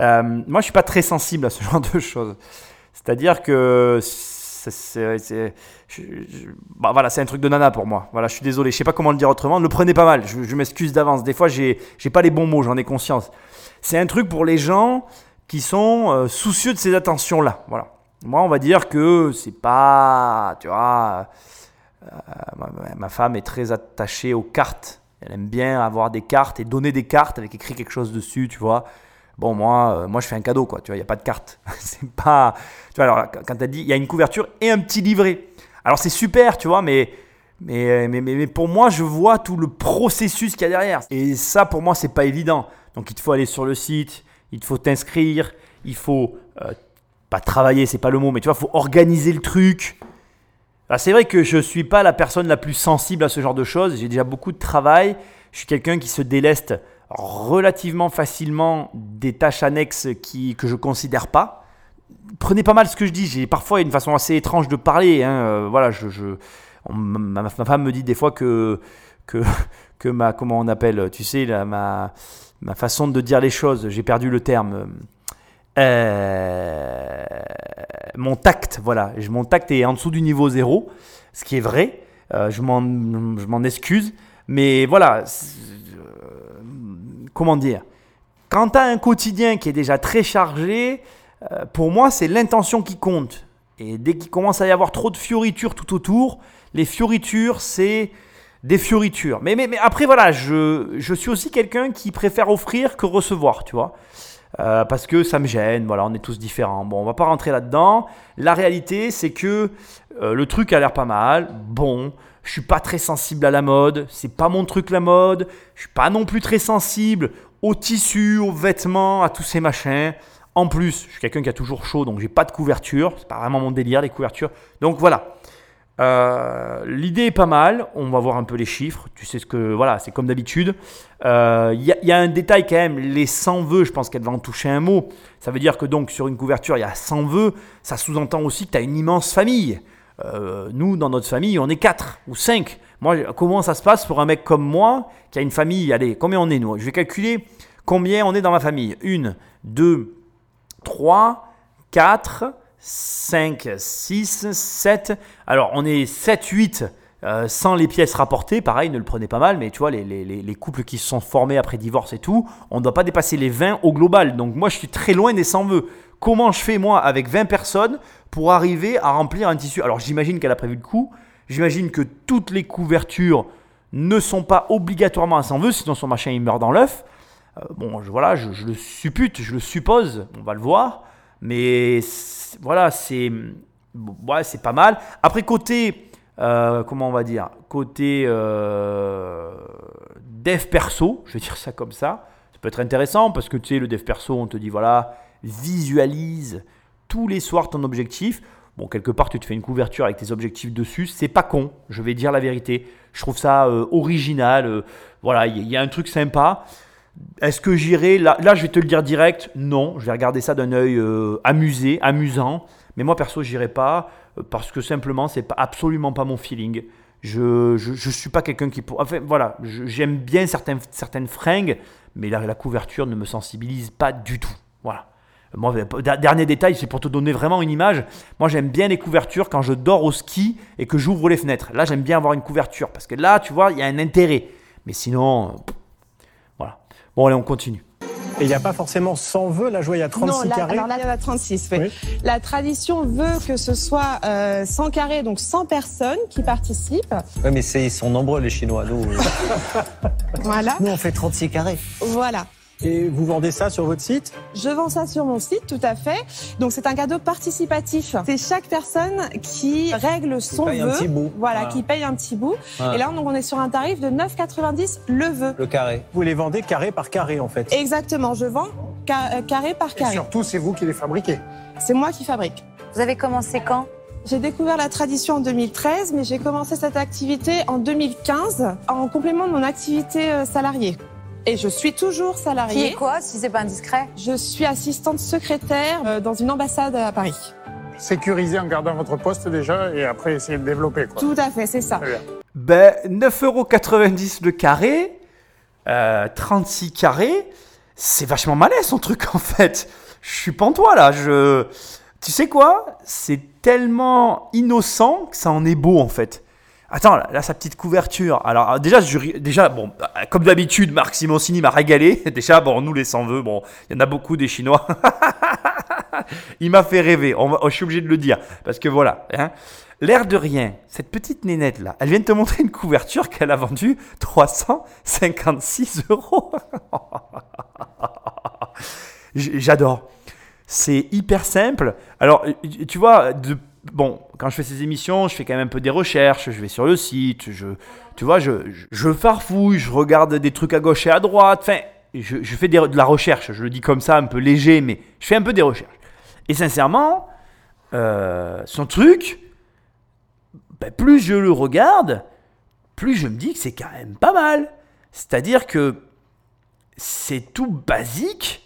Euh, moi, je suis pas très sensible à ce genre de choses. C'est-à-dire que c'est, bah voilà, c'est un truc de nana pour moi. Voilà, je suis désolé, je sais pas comment le dire autrement. Ne le prenez pas mal. Je, m'excuse d'avance. Des fois, j'ai, j'ai pas les bons mots, j'en ai conscience. C'est un truc pour les gens qui sont euh, soucieux de ces attentions-là. Voilà. Moi, on va dire que c'est pas, tu vois, ma, ma- femme est très attachée aux cartes. Elle aime bien avoir des cartes et donner des cartes avec écrit quelque chose dessus, tu vois. Bon, moi, euh, moi, je fais un cadeau, quoi. Tu vois, il n'y a pas de carte. c'est pas. Tu vois, alors, quand as dit, il y a une couverture et un petit livret. Alors, c'est super, tu vois, mais, mais, mais, mais, pour moi, je vois tout le processus qu'il y a derrière. Et ça, pour moi, c'est pas évident. Donc, il te faut aller sur le site, il te faut t'inscrire, il faut. euh, pas travailler, c'est pas le mot, mais tu vois, faut organiser le truc. Alors, c'est vrai que je suis pas la personne la plus sensible à ce genre de choses. J'ai déjà beaucoup de travail. Je suis quelqu'un qui se déleste relativement facilement des tâches annexes qui, que je considère pas. Prenez pas mal ce que je dis. J'ai parfois une façon assez étrange de parler. hein. Euh, voilà, ma, femme me dit des fois que, que, que ma, comment on appelle, tu sais, ma, ma façon de dire les choses, j'ai perdu le terme. Euh, mon tact, voilà. Mon tact est en dessous du niveau zéro, ce qui est vrai. Euh, je m'en excuse. Mais voilà, euh, comment dire? Quand tu un quotidien qui est déjà très chargé, pour moi, c'est l'intention qui compte. Et dès qu'il commence à y avoir trop de fioritures tout autour, les fioritures, c'est des fioritures. Mais, mais, mais après, voilà, je, je suis aussi quelqu'un qui préfère offrir que recevoir, tu vois. Euh, parce que ça me gêne, voilà, on est tous différents. Bon, on va pas rentrer là-dedans. La réalité, c'est que euh, le truc a l'air pas mal. Bon, je suis pas très sensible à la mode, c'est pas mon truc la mode. Je suis pas non plus très sensible aux tissus, aux vêtements, à tous ces machins. En plus, je suis quelqu'un qui a toujours chaud, donc j'ai pas de couverture. C'est pas vraiment mon délire les couvertures. Donc voilà. Euh, L'idée est pas mal. On va voir un peu les chiffres. Tu sais ce que voilà, c'est comme d'habitude. Euh, Il il y a un détail quand même. Les 100 vœux, je pense qu'elle va en toucher un mot. Ça veut dire que donc sur une couverture, il y a 100 vœux. Ça sous-entend aussi que tu as une immense famille. Euh, nous, dans notre famille, on est 4 ou 5. Moi, comment ça se passe pour un mec comme moi qui a une famille Allez, combien on est nous? Je vais calculer combien on est dans ma famille. 1, 2, 3, 4, 5, 6, 7. Alors, on est 7, 8 euh, sans les pièces rapportées. Pareil, ne le prenez pas mal, mais tu vois, les, les- les- les couples qui se sont formés après divorce et tout, on ne doit pas dépasser les 20 au global. Donc, moi, je suis très loin des 100 vœux. Comment je fais, moi, avec 20 personnes pour arriver à remplir un tissu? Alors, j'imagine qu'elle a prévu le coup. J'imagine que toutes les couvertures ne sont pas obligatoirement à 100 vœux, sinon son machin il meurt dans l'œuf. Euh, bon, je, voilà, je le suppute, je le suppose, on va le voir. Mais voilà, c'est c'est pas mal. Après, côté, euh, comment on va dire Côté euh, dev perso, je vais dire ça comme ça, ça peut être intéressant parce que tu sais, le dev perso, on te dit voilà, visualise tous les soirs ton objectif. Bon, quelque part, tu te fais une couverture avec tes objectifs dessus. C'est pas con, je vais dire la vérité. Je trouve ça euh, original. voilà, il y a un truc sympa. Est-ce que j'irai là, là, je vais te le dire direct. Non, je vais regarder ça d'un œil euh, amusé, amusant. Mais moi, perso, j'irai pas euh, parce que simplement, c'est pas, absolument pas mon feeling. Je, je, je suis pas quelqu'un qui pour. Enfin, voilà, j'aime bien certaines, certaines fringues, mais la, la couverture ne me sensibilise pas du tout. Voilà. Moi, der- dernier détail, c'est pour te donner vraiment une image. Moi, j'aime bien les couvertures quand je dors au ski et que j'ouvre les fenêtres. Là, j'aime bien avoir une couverture parce que là, tu vois, il y a un intérêt. Mais sinon. Bon, allez, on continue. Et il n'y a pas forcément 100 vœux, là je vois il y a 36 non, là, carrés. alors là, il y en a 36. oui. Oui. La tradition veut que ce soit euh, 100 carrés, donc 100 personnes qui participent. Ouais, mais c'est- ils sont nombreux, les Chinois. Nous, euh, Voilà. nous on fait 36 carrés. Voilà. Et vous vendez ça sur votre site Je vends ça sur mon site, tout à fait. Donc c'est un cadeau participatif. C'est chaque personne qui règle son paye vœu. un petit bout. Voilà, Voilà. qui paye un petit bout. Et là, donc, on est sur un tarif de 9,90 le vœu. Le carré. Vous les vendez carré par carré en fait. Exactement, je vends ca- euh, carré par Et carré. surtout, c'est vous qui les fabriquez. C'est moi qui fabrique. Vous avez commencé quand? J'ai découvert la tradition en 2013, mais j'ai commencé cette activité en 2015 en complément de mon activité euh, salariée. Et je suis toujours Qui est salariée. quoi, si c'est pas indiscret? Je suis assistante secrétaire euh, dans une ambassade à Paris. Sécuriser en gardant votre poste déjà et après essayer de développer. Quoi. Tout à fait, c'est ça. Ben, 9,90€ le carré, euh, 36 carrés, c'est vachement malin son truc en fait. Je suis pantois là, je... Tu sais quoi? C'est tellement innocent que ça en est beau en fait. Attends, là, sa petite couverture. Alors euh, déjà, déjà bon, euh, comme d'habitude, Marc Simoncini m'a régalé. Déjà, bon, nous les 100 vœux, bon, il y en a beaucoup des Chinois. il m'a fait rêver. Oh, je suis obligé de le dire parce que voilà. Hein, L'air de rien, cette petite nénette là, elle vient de te montrer une couverture qu'elle a vendue 356 euros. J'adore. C'est hyper simple. Alors, tu vois, de, bon, quand je fais ces émissions, je fais quand même un peu des recherches, je vais sur le site, je, tu vois, je, je, je farfouille, je regarde des trucs à gauche et à droite. Enfin, je, je fais de la recherche. Je le dis comme ça, un peu léger, mais je fais un peu des recherches. Et sincèrement, euh, son truc, ben, plus je le regarde, plus je me dis que c'est quand même pas mal. C'est-à-dire que c'est tout basique,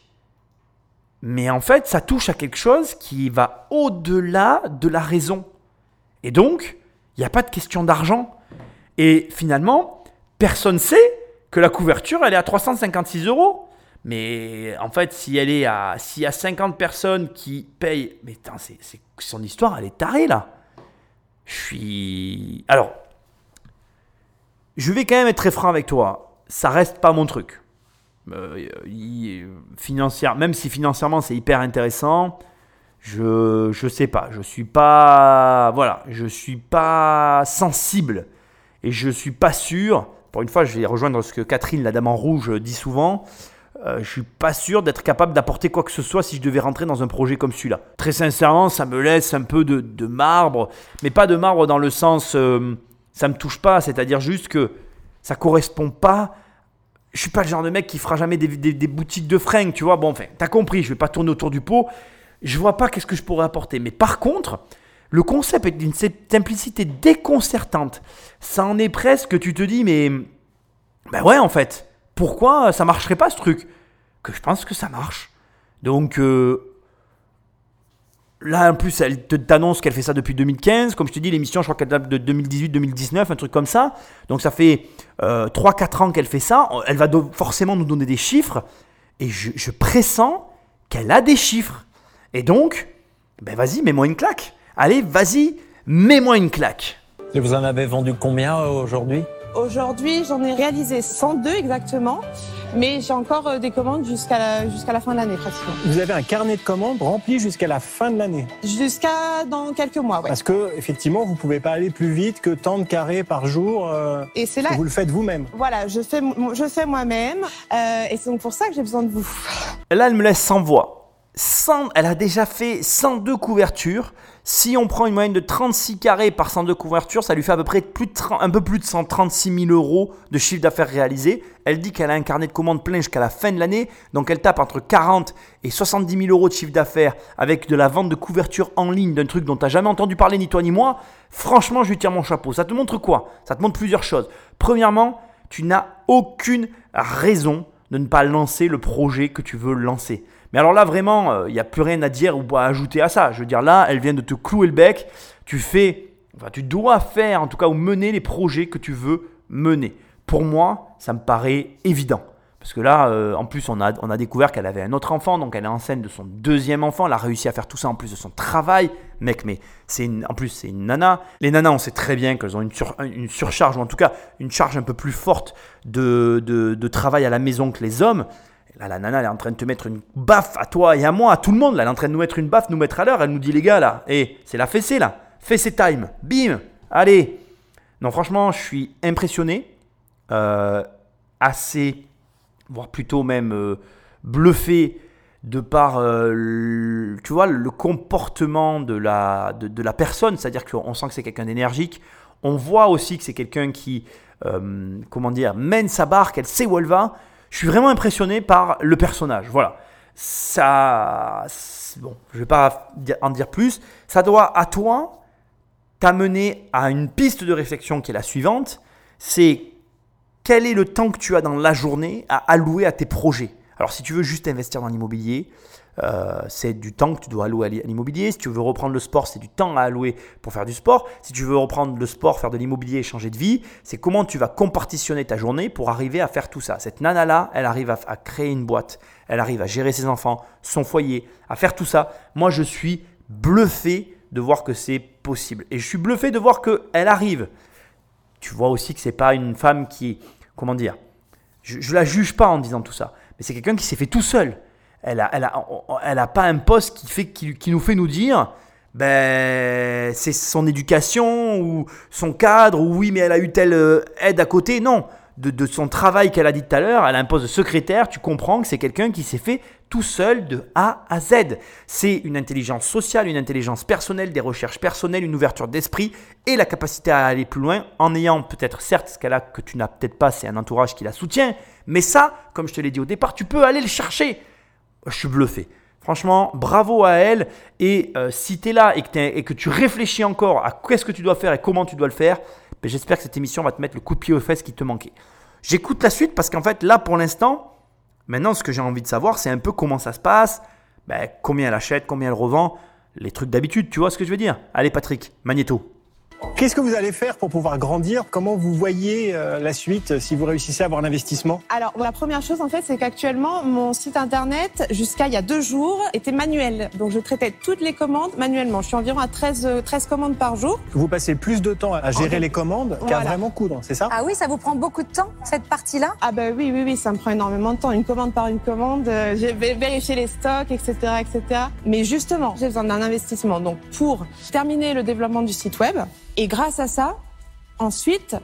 mais en fait, ça touche à quelque chose qui va au-delà de la raison. Et donc, il n'y a pas de question d'argent. Et finalement, personne sait que la couverture, elle est à 356 euros. Mais en fait, si elle est à, s'il y a 50 personnes qui payent, mais putain, c'est, c'est- son histoire, elle est tarée là. Je suis. Alors, je vais quand même être très franc avec toi. Ça reste pas mon truc. Euh, financière, même si financièrement c'est hyper intéressant, je je sais pas, je suis pas voilà, je suis pas sensible et je suis pas sûr. Pour une fois, je vais rejoindre ce que Catherine, la dame en rouge, dit souvent. Euh, je suis pas sûr d'être capable d'apporter quoi que ce soit si je devais rentrer dans un projet comme celui-là. Très sincèrement, ça me laisse un peu de, de marbre, mais pas de marbre dans le sens euh, ça me touche pas, c'est-à-dire juste que ça correspond pas je suis pas le genre de mec qui fera jamais des, boutiques de fringues, tu vois. Bon, enfin, t'as compris, je vais pas tourner autour du pot. Je vois pas qu'est-ce que je pourrais apporter. Mais par contre, le concept est d'une simplicité déconcertante. Ça en est presque que tu te dis, mais. Ben ouais, en fait. Pourquoi ça marcherait pas ce truc? Que je pense que ça marche. Donc. euh, Là, en plus, elle t'annonce qu'elle fait ça depuis 2015. Comme je te dis, l'émission, je crois qu'elle date de 2018-2019, un truc comme ça. Donc, ça fait 3-4 ans qu'elle fait ça. Elle va forcément nous donner des chiffres. Et je, je pressens qu'elle a des chiffres. Et donc, ben vas-y, mets-moi une claque. Allez, vas-y, mets-moi une claque. Et vous en avez vendu combien euh, aujourd'hui? Aujourd'hui, j'en ai réalisé 102 exactement, mais j'ai encore euh, des commandes jusqu'à la, jusqu'à la fin de l'année pratiquement. Vous avez un carnet de commandes rempli jusqu'à la fin de l'année? Jusqu'à dans quelques mois, ouais. Parce que, effectivement, vous pouvez pas aller plus vite que tant de carrés par jour. euh, Et c'est là, que vous le faites vous-même. voilà, je fais, je fais moi-même, euh, et c'est donc pour ça que j'ai besoin de vous. Là, elle me laisse sans voix. 100 elle a déjà fait 102 couvertures. Si on prend une moyenne de 36 carrés par 102 couvertures, ça lui fait à peu près plus de 30 un peu plus de 136 000 euros de chiffre d'affaires réalisé. Elle dit qu'elle a un carnet de commandes plein jusqu'à la fin de l'année. Donc elle tape entre 40 et 70 000 euros de chiffre d'affaires avec de la vente de couvertures en ligne d'un truc dont tu n'as jamais entendu parler ni toi ni moi. Franchement, je lui tire mon chapeau. Ça te montre quoi? Ça te montre plusieurs choses. Premièrement, tu n'as aucune raison de ne pas lancer le projet que tu veux lancer. Mais alors là, vraiment, euh, il n'y a plus rien à dire ou à ajouter à ça. Je veux dire, là, elle vient de te clouer le bec. Tu fais, tu dois faire, en tout cas, ou mener les projets que tu veux mener. Pour moi, ça me paraît évident. Parce que là, euh, en plus, on a, on a découvert qu'elle avait un autre enfant, donc elle est enceinte de son deuxième enfant. Elle a réussi à faire tout ça en plus de son travail. Mec, mais c'est en plus, c'est une nana. Les nanas, on sait très bien qu'elles ont une, sur- une surcharge, ou en tout cas une charge un peu plus forte de, de travail à la maison que les hommes. Là, la nana, elle est en train de te mettre une baffe à toi et à moi, à tout le monde. Là, elle est en train de nous mettre une baffe, nous mettre à l'heure. Elle nous dit, les gars, là, hé, c'est la fessée, là. Fessée time. Bim. Allez. Non, franchement, je suis impressionné. Euh, assez, voire plutôt même euh, bluffé de par, euh, le- tu vois, le comportement de la, de, la personne. C'est-à-dire qu'on sent que c'est quelqu'un d'énergique. On voit aussi que c'est quelqu'un qui, comment dire, mène sa barque, elle sait où elle va. Je suis vraiment impressionné par le personnage. Voilà. Ça. Bon, je vais pas en dire plus. Ça doit à toi t'amener à une piste de réflexion qui est la suivante. C'est quel est le temps que tu as dans la journée à allouer à tes projets? Alors, si tu veux juste investir dans l'immobilier, euh, c'est du temps que tu dois allouer à l'i- à l'immobilier. Si tu veux reprendre le sport, c'est du temps à allouer pour faire du sport. Si tu veux reprendre le sport, faire de l'immobilier et changer de vie, c'est comment tu vas compartitionner ta journée pour arriver à faire tout ça. Cette nana-là, elle arrive à, créer une boîte, elle arrive à gérer ses enfants, son foyer, à faire tout ça. Moi, je suis bluffé de voir que c'est possible. Et je suis bluffé de voir qu'elle arrive tu vois aussi que c'est pas une femme qui, comment dire, je, je la juge pas en disant tout ça, mais c'est quelqu'un qui s'est fait tout seul. Elle a, elle a, elle a pas un poste qui fait, qui, qui nous fait nous dire, ben c'est son éducation ou son cadre ou oui mais elle a eu telle euh, aide à côté. Non, de, de son travail qu'elle a dit tout à l'heure, elle a un poste de secrétaire. Tu comprends que c'est quelqu'un qui s'est fait tout seul de A à Z. C'est une intelligence sociale, une intelligence personnelle, des recherches personnelles, une ouverture d'esprit et la capacité à aller plus loin en ayant peut-être certes ce qu'elle a que tu n'as peut-être pas, c'est un entourage qui la soutient. Mais ça, comme je te l'ai dit au départ, tu peux aller le chercher. Je suis bluffé. Franchement, bravo à elle. Et euh, si tu es là et que, tu réfléchis encore à qu'est-ce que tu dois faire et comment tu dois le faire, ben, j'espère que cette émission va te mettre le coup de pied aux fesses qui te manquait. J'écoute la suite parce qu'en fait, là, pour l'instant, maintenant, ce que j'ai envie de savoir, c'est un peu comment ça se passe, ben, combien elle achète, combien elle revend, les trucs d'habitude, tu vois ce que je veux dire? Allez, Patrick, Magnéto. Qu'est-ce que vous allez faire pour pouvoir grandir? Comment vous voyez euh, la suite euh, si vous réussissez à avoir l'investissement? Alors, la première chose, en fait, c'est qu'actuellement, mon site internet, jusqu'à il y a deux jours, était manuel. Donc, je traitais toutes les commandes manuellement. Je suis environ à 13, euh, 13 commandes par jour. Vous passez plus de temps à gérer les commandes qu'à Voilà. vraiment coudre, c'est ça? Ah oui, ça vous prend beaucoup de temps, cette partie-là? Ah bah oui, oui, oui, ça me prend énormément de temps. Une commande par une commande, euh, j'ai vé- vérifié les stocks, etc., etc. Mais justement, j'ai besoin d'un investissement. Donc, pour terminer le développement du site web, et grâce à ça, ensuite,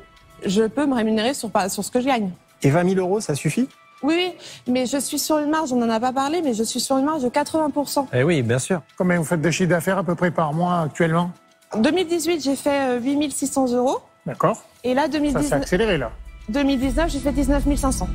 je peux me rémunérer sur, sur ce que je gagne. Et 20 000 euros, ça suffit? Oui, mais je suis sur une marge, on n'en a pas parlé, mais je suis sur une marge de 80%. Eh oui, bien sûr. Combien vous faites de chiffre d'affaires à peu près par mois actuellement? En 2018, j'ai fait euh, 8600 euros. D'accord Et là, Ça s'est 2019, accéléré là. 2019 j'ai fait 19 500.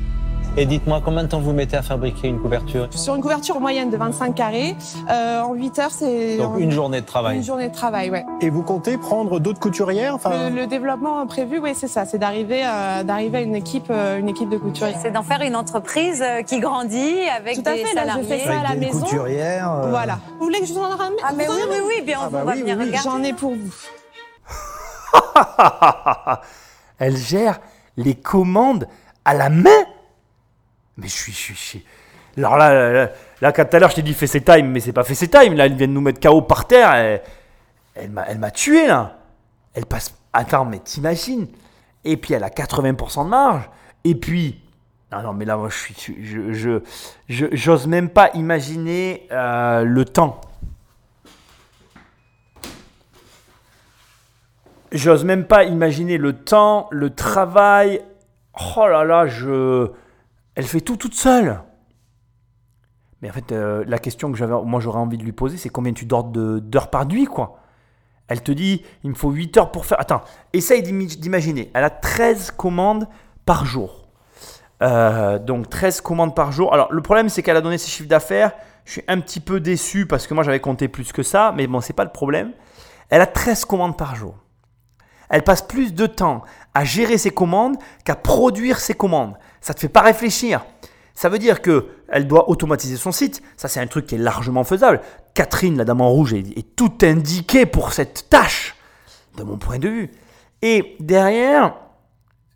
Et dites-moi, combien de temps vous mettez à fabriquer une couverture? Sur une couverture moyenne de 25 carrés, euh, en 8 heures, c'est Donc en- une journée de travail. une journée de travail, ouais. Et vous comptez prendre d'autres couturières? Enfin, Le, le développement prévu, oui, c'est ça, c'est d'arriver à, d'arriver à une équipe, euh, une équipe de couturiers. C'est d'en faire une entreprise euh, qui grandit avec Tout à des fait, là, je fais ça à la des maison. couturières. euh, Voilà. Vous voulez que je vous en ramène? Ah mais oui, oui, oui, bien Ah on bah va oui, venir oui. regarder. J'en ai pour vous. Elle gère les commandes à la main. Mais je suis, je suis, je Alors là, là, là, là, quand tout à l'heure je t'ai dit fais ses time, mais c'est pas fait ses time. Là, elle vient de nous mettre KO par terre. Elle, elle m'a, tué là. Elle passe. Attends, mais t'imagines Et puis elle a 80% de marge. Et puis. Non, non, mais là, moi, je suis. Je, je, je- j'ose même pas imaginer euh, le temps. J'ose même pas imaginer le temps, le travail. Oh là là, je. Elle fait tout toute seule. Mais en fait, euh, la question que j'avais, moi j'aurais envie de lui poser, c'est combien tu dors d'heures par nuit, quoi. Elle te dit, il me faut 8 heures pour faire. Attends, essaye d'imaginer. Elle a 13 commandes par jour. Euh, donc 13 commandes par jour. Alors le problème, c'est qu'elle a donné ses chiffres d'affaires. Je suis un petit peu déçu parce que moi j'avais compté plus que ça, mais bon, c'est pas le problème. Elle a 13 commandes par jour. Elle passe plus de temps à gérer ses commandes qu'à produire ses commandes. Ça te fait pas réfléchir. Ça veut dire que elle doit automatiser son site. Ça, c'est un truc qui est largement faisable. Catherine, la dame en rouge, est, tout indiquée pour cette tâche, de mon point de vue. Et derrière,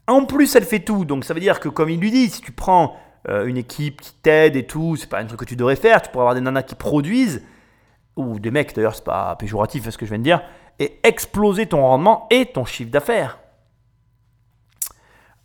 en plus, elle fait tout. Donc, ça veut dire que, comme il lui dit, si tu prends euh, une équipe qui t'aide et tout, c'est pas un truc que tu devrais faire. Tu pourrais avoir des nanas qui produisent, ou des mecs d'ailleurs, c'est pas péjoratif ce que je viens de dire, et exploser ton rendement et ton chiffre d'affaires.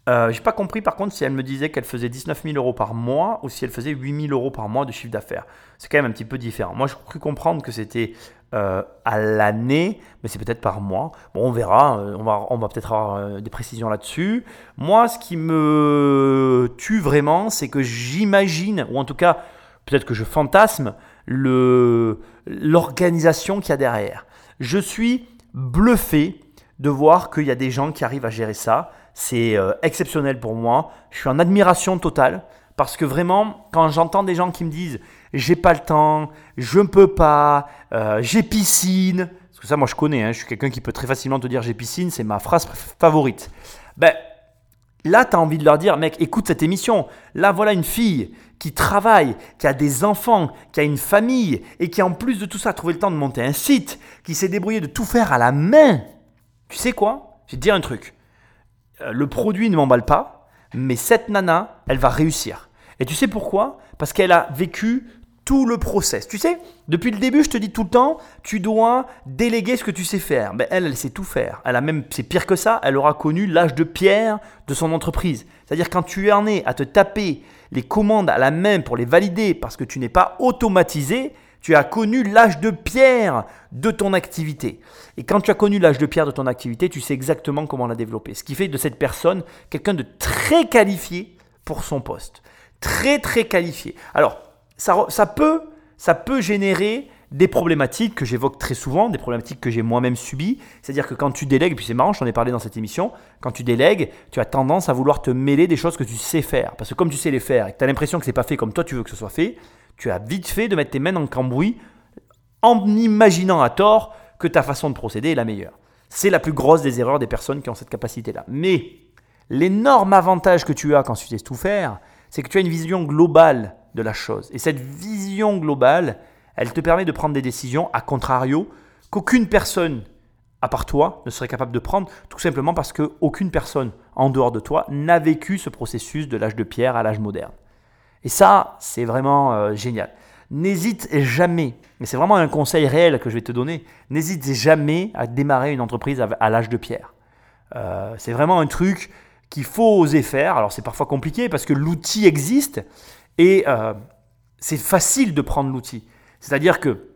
Euh, J'ai pas compris par contre si elle me disait qu'elle faisait 19 000 euros par mois ou si elle faisait 8 000 euros par mois de chiffre d'affaires. C'est quand même un petit peu différent. Moi, je cru comprendre que c'était euh, à l'année, mais c'est peut-être par mois. Bon, on verra. euh, On va, on va peut-être avoir des précisions là-dessus. Moi, ce qui me tue vraiment, c'est que j'imagine, ou en tout cas, peut-être que je fantasme, le- l'organisation qu'il y a derrière. Je suis bluffé de voir qu'il y a des gens qui arrivent à gérer ça. C'est euh, exceptionnel pour moi. Je suis en admiration totale parce que vraiment, quand j'entends des gens qui me disent j'ai pas le temps, je ne peux pas, euh, j'ai piscine, parce que ça, moi je connais, hein, je suis quelqu'un qui peut très facilement te dire j'ai piscine, c'est ma phrase favorite. Ben, Là, tu as envie de leur dire, mec, écoute cette émission. Là, voilà une fille qui travaille, qui a des enfants, qui a une famille, et qui en plus de tout ça a trouvé le temps de monter un site, qui s'est débrouillé de tout faire à la main. Tu sais quoi? Je vais te dire un truc. Euh, Le produit ne m'emballe pas, mais cette nana, elle va réussir. Et tu sais pourquoi? Parce qu'elle a vécu tout le process. Tu sais, depuis le début, je te dis tout le temps, tu dois déléguer ce que tu sais faire. Ben, elle, elle sait tout faire. Elle a même, c'est pire que ça, elle aura connu l'âge de pierre de son entreprise. C'est-à-dire quand tu en es à te taper les commandes à la main pour les valider parce que tu n'es pas automatisé, tu as connu l'âge de pierre de ton activité. Et quand tu as connu l'âge de pierre de ton activité, tu sais exactement comment la développer. Ce qui fait de cette personne quelqu'un de très qualifié pour son poste. Très très qualifié. Alors, ça, ça, peut, ça peut générer des problématiques que j'évoque très souvent, des problématiques que j'ai moi-même subies. C'est-à-dire que quand tu délègues, et puis c'est marrant, j'en ai parlé dans cette émission, quand tu délègues, tu as tendance à vouloir te mêler des choses que tu sais faire. Parce que comme tu sais les faire et que tu as l'impression que c'est pas fait comme toi tu veux que ce soit fait, tu as vite fait de mettre tes mains le cambouis en imaginant à tort que ta façon de procéder est la meilleure. C'est la plus grosse des erreurs des personnes qui ont cette capacité-là. Mais l'énorme avantage que tu as quand tu sais tout faire, c'est que tu as une vision globale de la chose. Et cette vision globale, elle te permet de prendre des décisions, à contrario, qu'aucune personne, à part toi, ne serait capable de prendre, tout simplement parce qu'aucune personne en dehors de toi n'a vécu ce processus de l'âge de pierre à l'âge moderne. Et ça, c'est vraiment euh, génial. N'hésite jamais, et c'est vraiment un conseil réel que je vais te donner, n'hésite jamais à démarrer une entreprise à, à l'âge de pierre. Euh, c'est vraiment un truc qu'il faut oser faire. Alors c'est parfois compliqué parce que l'outil existe et euh, c'est facile de prendre l'outil. C'est-à-dire que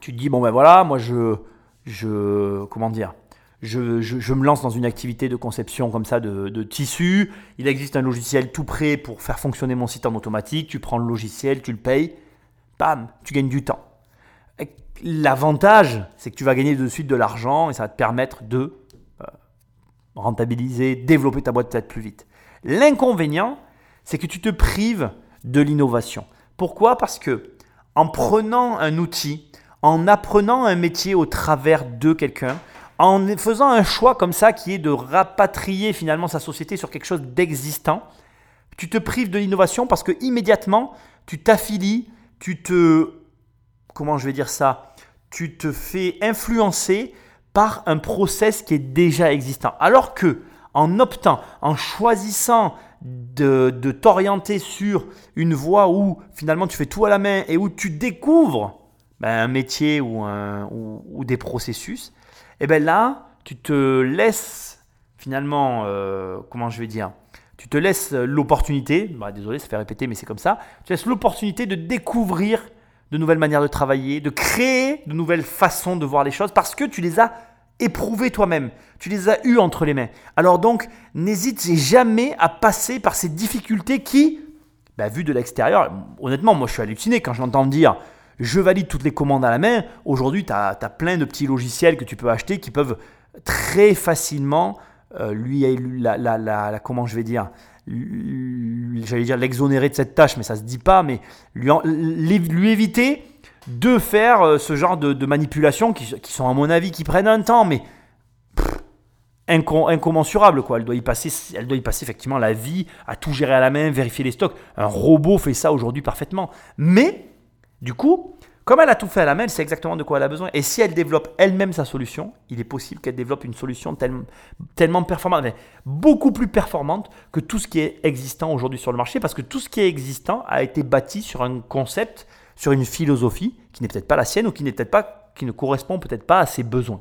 tu te dis, bon ben voilà, moi je, je comment dire, je, me lance dans une activité de conception comme ça de, de tissu. Il existe un logiciel tout prêt pour faire fonctionner mon site en automatique. Tu prends le logiciel, tu le payes, bam, tu gagnes du temps. L'avantage, c'est que tu vas gagner de suite de l'argent et ça va te permettre de euh, rentabiliser, développer ta boîte peut-être plus vite. L'inconvénient, c'est que tu te prives de l'innovation. Pourquoi? Parce que en prenant un outil, en apprenant un métier au travers de quelqu'un, en faisant un choix comme ça qui est de rapatrier finalement sa société sur quelque chose d'existant, tu te prives de l'innovation parce que immédiatement tu t'affilies, tu te comment je vais dire ça, tu te fais influencer par un process qui est déjà existant. Alors que en optant, en choisissant de, t'orienter sur une voie où finalement tu fais tout à la main et où tu découvres ben, un métier ou des processus, et bien là, tu te laisses finalement, euh, comment je vais dire, tu te laisses l'opportunité, bah, désolé, ça fait répéter, mais c'est comme ça, tu laisses l'opportunité de découvrir de nouvelles manières de travailler, de créer de nouvelles façons de voir les choses parce que tu les as éprouvées toi-même, tu les as eues entre les mains. Alors donc, n'hésite jamais à passer par ces difficultés qui, bah, vues de l'extérieur, honnêtement, moi je suis halluciné quand je l'entends dire je valide toutes les commandes à la main. Aujourd'hui, tu as, plein de petits logiciels que tu peux acheter qui peuvent très facilement euh, lui, la, la, la, comment je vais dire, j'allais dire l'exonérer de cette tâche, mais ça se dit pas, mais lui, lui éviter de faire euh, ce genre de, manipulations qui, sont à mon avis qui prennent un temps, mais incommensurable quoi. Elle doit y passer, elle doit y passer effectivement la vie à tout gérer à la main, vérifier les stocks. Un robot fait ça aujourd'hui parfaitement, mais du coup, comme elle a tout fait à la main, elle sait exactement de quoi elle a besoin. Et si elle développe elle-même sa solution, il est possible qu'elle développe une solution tellement, performante, beaucoup plus performante que tout ce qui est existant aujourd'hui sur le marché, parce que tout ce qui est existant a été bâti sur un concept, sur une philosophie qui n'est peut-être pas la sienne ou qui peut-être pas, qui ne correspond peut-être pas à ses besoins.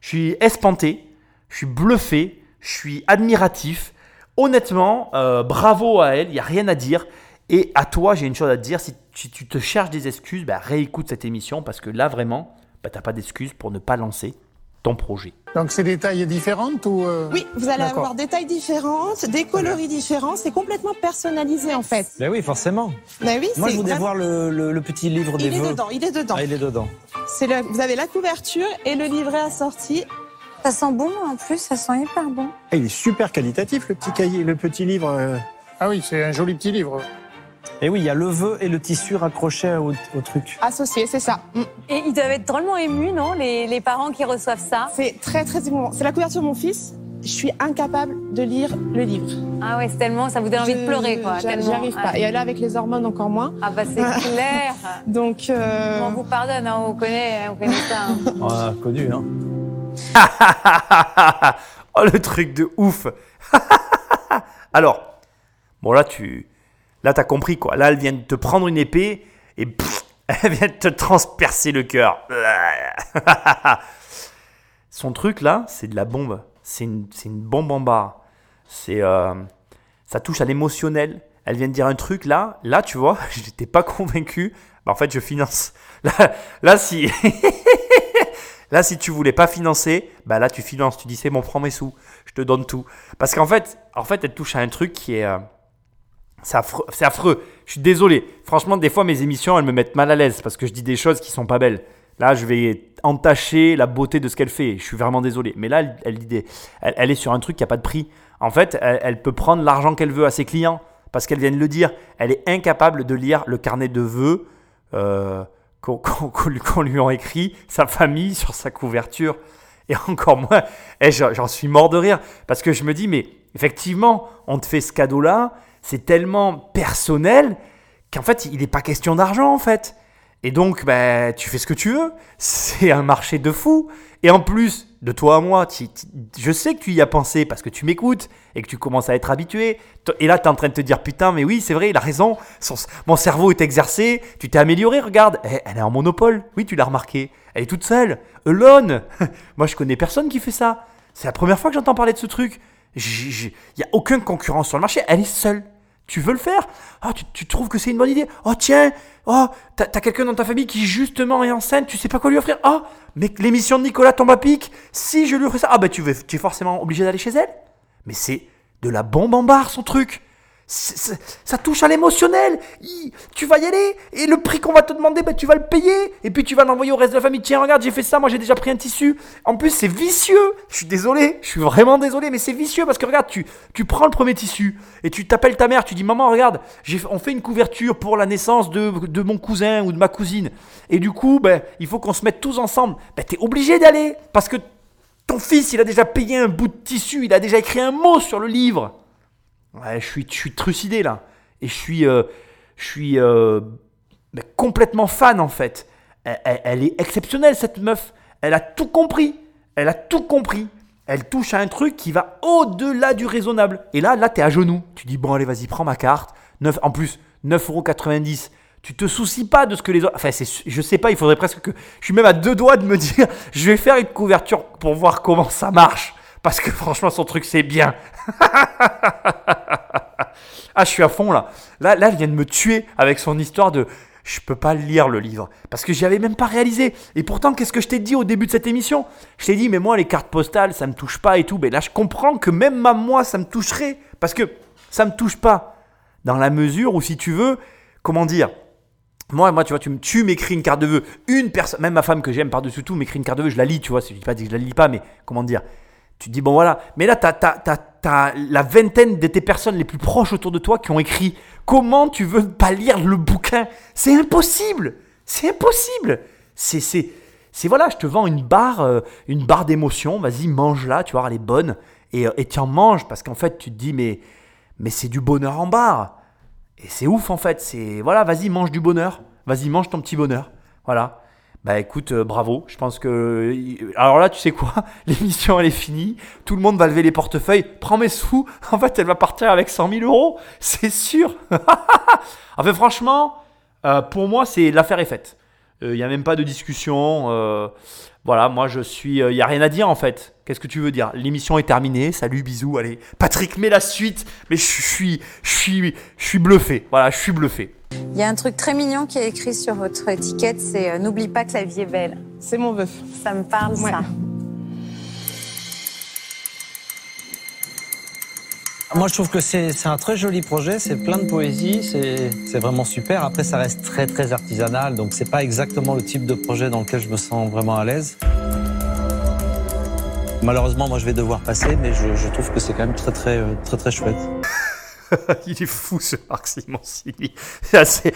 Je suis espanté, je suis bluffé, je suis admiratif. Honnêtement, euh, bravo à elle, il n'y a rien à dire. Et à toi, j'ai une chose à te dire, tu, te cherches des excuses, bah, réécoute cette émission parce que là, vraiment, bah, tu n'as pas d'excuses pour ne pas lancer ton projet. Donc c'est des tailles différentes ou euh, Oui, vous allez avoir des tailles différentes, des coloris différents, c'est complètement personnalisé en fait. Ben oui, forcément. Ben oui, Moi je voudrais voir le, petit livre des il Est dedans, il est dedans. Ah, il est dedans. C'est le, vous avez la couverture et le livret assorti. Ça sent bon en plus, ça sent hyper bon. il est super qualitatif le petit cahier, le petit livre. Euh. Ah oui, c'est un joli petit livre. Et oui, il y a le vœu et le tissu raccroché au, truc. Associé, c'est ça. Mm. Et ils doivent être drôlement émus, non les, parents qui reçoivent ça? C'est très très émouvant. C'est la couverture de mon fils. Je suis incapable de lire le livre. Ah ouais, c'est tellement, ça vous donne envie de pleurer, quoi. J'y arrive pas. Et là, avec les hormones, encore moins. Ah bah c'est clair. Donc. Euh... On vous pardonne, hein, on connaît, on connaît ça. Hein. On a connu, hein. oh le truc de ouf. Alors, bon là tu Là, tu as compris quoi. Là, elle vient de te prendre une épée et elle vient de te transpercer le cœur. Son truc là, c'est de la bombe. C'est une, bombe en barre. C'est, euh, ça touche à l'émotionnel. Elle vient de dire un truc là, là tu vois, je n'étais pas convaincu. Bah, en fait, je finance. Là, là si, là si tu voulais pas financer, bah là tu finances. Tu dis c'est bon, prends mes sous, je te donne tout. Parce qu'en fait, en fait, elle touche à un truc qui est, euh, c'est affreux, Je suis désolé. Franchement, des fois, mes émissions, elles me mettent mal à l'aise parce que je dis des choses qui sont pas belles. Là, je vais entacher la beauté de ce qu'elle fait. Je suis vraiment désolé. Mais là, elle, dit elle, est sur un truc qui n'a pas de prix. En fait, elle, peut prendre l'argent qu'elle veut à ses clients parce qu'elle vient de le dire. Elle est incapable de lire le carnet de vœux euh, qu'on lui a écrit, sa famille sur sa couverture. Et encore moins, j'en suis mort de rire parce que je me dis, mais effectivement, on te fait ce cadeau-là c'est tellement personnel qu'en fait, il n'est pas question d'argent en fait. Et donc, bah, tu fais ce que tu veux. C'est un marché de fou. Et en plus, de toi à moi, je sais que tu y as pensé parce que tu m'écoutes et que tu commences à être habitué. Et là, tu es en train de te dire, putain, mais oui, c'est vrai, il a raison. mon cerveau est exercé. Tu t'es amélioré, regarde. Eh, elle est en monopole. Oui, tu l'as remarqué. Elle est toute seule. Alone. moi, je connais personne qui fait ça. C'est la première fois que j'entends parler de ce truc. Il n'y a aucune concurrence sur le marché. Elle est seule. Tu veux le faire? Ah, tu, trouves que c'est une bonne idée? Oh, tiens Oh, t'as as, quelqu'un dans ta famille qui justement est enceinte, tu sais pas quoi lui offrir? Ah, mais l'émission de Nicolas tombe à pic. Si je lui offre ça, ah bah tu, veux, tu es forcément obligé d'aller chez elle? Mais c'est de la bombe en barre son truc. Ça touche à l'émotionnel. Tu vas y aller et le prix qu'on va te demander, ben, tu vas le payer. Et puis tu vas l'envoyer au reste de la famille. Tiens, regarde, j'ai fait ça, moi j'ai déjà pris un tissu. En plus, c'est vicieux. Je suis désolé, je suis vraiment désolé, mais c'est vicieux parce que regarde, tu, tu prends le premier tissu et tu t'appelles ta mère, tu dis Maman, regarde, on fait une couverture pour la naissance de, de mon cousin ou de ma cousine. Et du coup, ben, il faut qu'on se mette tous ensemble. Ben, t'es obligé d'aller parce que ton fils, il a déjà payé un bout de tissu, il a déjà écrit un mot sur le livre. Je suis, je trucidé là. Et je suis, euh, je suis euh, complètement fan en fait. Elle, est exceptionnelle cette meuf. Elle a tout compris. Elle a tout compris. Elle touche à un truc qui va au-delà du raisonnable. Et là, là, t'es à genoux. Tu dis bon, allez, vas-y, prends ma carte. 9, en plus, 9,90€. Tu te soucies pas de ce que les autres. Enfin, je sais pas, il faudrait presque que. Je suis même à deux doigts de me dire, je vais faire une couverture pour voir comment ça marche. Parce que franchement, son truc, c'est bien. Ah, je suis à fond là. Là, là, elle vient de me tuer avec son histoire de. Je peux pas lire le livre parce que j'y avais même pas réalisé. Et pourtant, qu'est-ce que je t'ai dit au début de cette émission? Je t'ai dit, mais moi, les cartes postales, ça me touche pas et tout. Mais là, je comprends que même à moi, ça me toucherait parce que ça me touche pas dans la mesure où, si tu veux, comment dire? Moi, moi, tu vois, tu m'écris une carte de vœux. Une personne, même ma femme que j'aime par-dessus tout, m'écrit une carte de vœux. Je la lis, tu vois. Je dis pas que je la lis pas, mais comment dire? Tu te dis, bon voilà. Mais là, tu as, la vingtaine de tes personnes les plus proches autour de toi qui ont écrit Comment tu veux pas lire le bouquin? C'est impossible C'est impossible C'est. c'est c'est voilà, je te vends une barre, euh, une barre d'émotion, vas-y, mange-la, tu vois, elle est bonne, et euh, et tu en manges, parce qu'en fait, tu te dis, mais, mais c'est du bonheur en barre. Et c'est ouf en fait, c'est voilà, vas-y, mange du bonheur. Vas-y, mange ton petit bonheur. Voilà. Bah écoute, euh, bravo. Je pense que. Alors là, tu sais quoi? L'émission, elle est finie. Tout le monde va lever les portefeuilles. Prends mes sous. En fait, elle va partir avec 100 000 euros. C'est sûr. enfin, franchement, euh, pour moi, c'est l'affaire est faite. Il n'y a même pas de discussion. euh, voilà, moi, je suis. Il n'y a rien à dire en fait. Qu'est-ce que tu veux dire? L'émission est terminée. Salut, bisous. Allez, Patrick, mets la suite. Mais je suis, je suis, je suis bluffé. Voilà, je suis bluffé. Il y a un truc très mignon qui est écrit sur votre étiquette, c'est euh, N'oublie pas que la vie est belle. C'est mon vœu. Ça me parle, Ouais. ça. Moi, je trouve que c'est c'est un très joli projet, c'est plein de poésie, c'est c'est vraiment super. Après, ça reste très très artisanal, donc c'est pas exactement le type de projet dans lequel je me sens vraiment à l'aise. Malheureusement, moi, je vais devoir passer, mais je, je trouve que c'est quand même très très euh, très très chouette. Il est fou ce Marc Simoncini. C'est assez.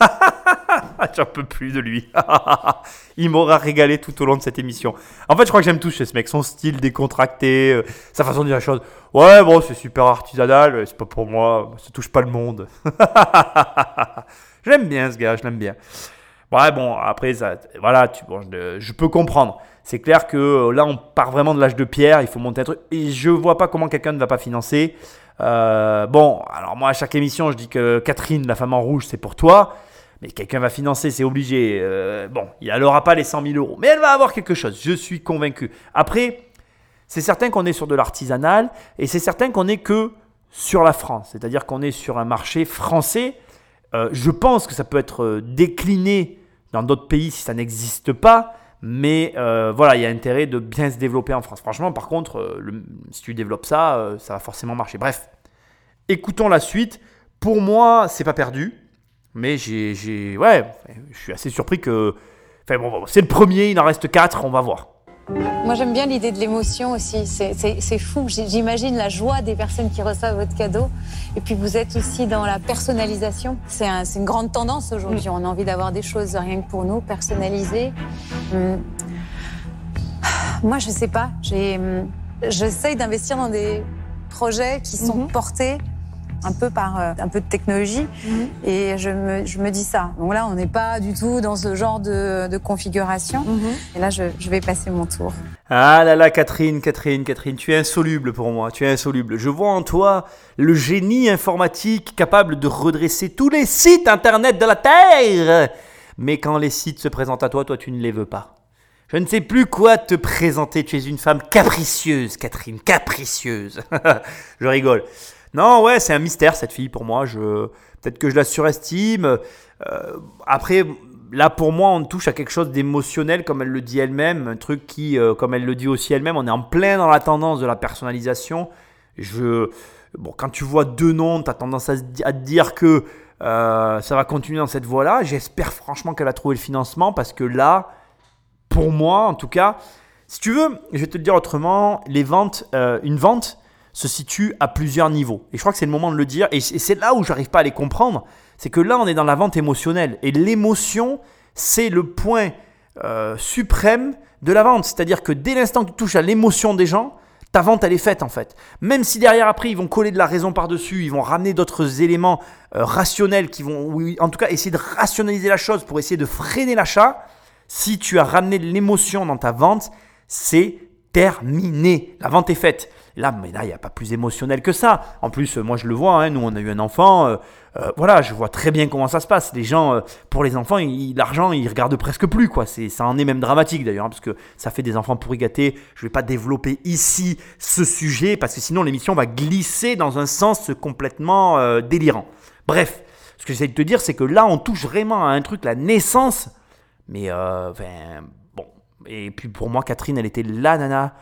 J'en peux plus de lui. Il m'aura régalé tout au long de cette émission. En fait, je crois que j'aime tout chez ce mec. Son style décontracté, euh, sa façon de dire la chose. Ouais, bon, c'est super artisanal, c'est pas pour moi. Ça touche pas le monde. je l'aime bien ce gars, je l'aime bien. Ouais, bon, après, ça, voilà, je, je peux comprendre. C'est clair que euh, là, on part vraiment de l'âge de pierre. Il faut monter un truc. Et je vois pas comment quelqu'un ne va pas financer. Euh, bon, alors moi, à chaque émission, je dis que Catherine, la femme en rouge, c'est pour toi. Mais quelqu'un va financer, c'est obligé. Euh, bon, elle n'aura pas les 100 000 euros. Mais elle va avoir quelque chose, je suis convaincu. Après, c'est certain qu'on est sur de l'artisanal. Et c'est certain qu'on est que sur la France. C'est-à-dire qu'on est sur un marché français. Euh, je pense que ça peut être euh, décliné dans d'autres pays si ça n'existe pas. Mais euh, voilà, il y a intérêt de bien se développer en France. Franchement, par contre, euh, si tu développes ça, euh, ça va forcément marcher. Bref, écoutons la suite. Pour moi, c'est pas perdu. Mais j'ai, ouais, je suis assez surpris que. Enfin bon, c'est le premier, il en reste quatre, on va voir. Moi, j'aime bien l'idée de l'émotion aussi. C'est- fou. J'imagine la joie des personnes qui reçoivent votre cadeau. Et puis, vous êtes aussi dans la personnalisation. C'est un- c'est une grande tendance aujourd'hui. On a envie d'avoir des choses rien que pour nous, personnalisées. Hum. Moi, je sais pas. Hum, J'essaye d'investir dans des projets qui sont Mhm. portés un peu par euh, un peu de technologie. Et je me, je me dis ça. Donc là, on n'est pas du tout dans ce genre de, de configuration. Et là, je, je vais passer mon tour. Ah là là, Catherine, Catherine, Catherine, tu es insoluble pour moi, tu es insoluble. Je vois en toi le génie informatique capable de redresser tous les sites internet de la Terre. Mais quand les sites se présentent à toi, toi tu ne les veux pas. Je ne sais plus quoi te présenter, tu es une femme capricieuse, Catherine, capricieuse. je rigole. Non, ouais, c'est un mystère cette fille pour moi. Je peut-être que je la surestime. Euh, après, là pour moi, on touche à quelque chose d'émotionnel, comme elle le dit elle-même, un truc qui, euh, comme elle le dit aussi elle-même, on est en plein dans la tendance de la personnalisation. Je bon, quand tu vois deux noms, tu as tendance à, te dire que euh, ça va continuer dans cette voie-là. J'espère franchement qu'elle a trouvé le financement parce que là, pour moi en tout cas, si tu veux, je vais te le dire autrement, les ventes, une vente se situe à plusieurs niveaux. Et je crois que c'est le moment de le dire. Et c'est là où j'arrive pas à les comprendre. C'est que là, on est dans la vente émotionnelle. Et l'émotion, c'est le point euh, suprême de la vente. C'est-à-dire que dès l'instant que tu touches à l'émotion des gens, ta vente, elle est faite en fait. Même si derrière, après, ils vont coller de la raison par-dessus, ils vont ramener d'autres éléments euh, rationnels qui vont, en tout cas, essayer de rationaliser la chose pour essayer de freiner l'achat. Si tu as ramené de l'émotion dans ta vente, c'est terminé. La vente est faite. Là, mais là, il n'y a pas plus émotionnel que ça. En plus, moi, je le vois. Hein, nous, on a eu un enfant. Euh, euh, voilà, je vois très bien comment ça se passe. Les gens, euh, pour les enfants, l'argent, ils regardent presque plus. quoi. C'est, ça en est même dramatique d'ailleurs, hein, parce que ça fait des enfants pourri. Je ne vais pas développer ici ce sujet, parce que sinon l'émission va glisser dans un sens complètement délirant. Bref, ce que j'essaie de te dire, c'est que là, on touche vraiment à un truc, la naissance. Mais, bon. Et puis pour moi, Catherine, elle était la nana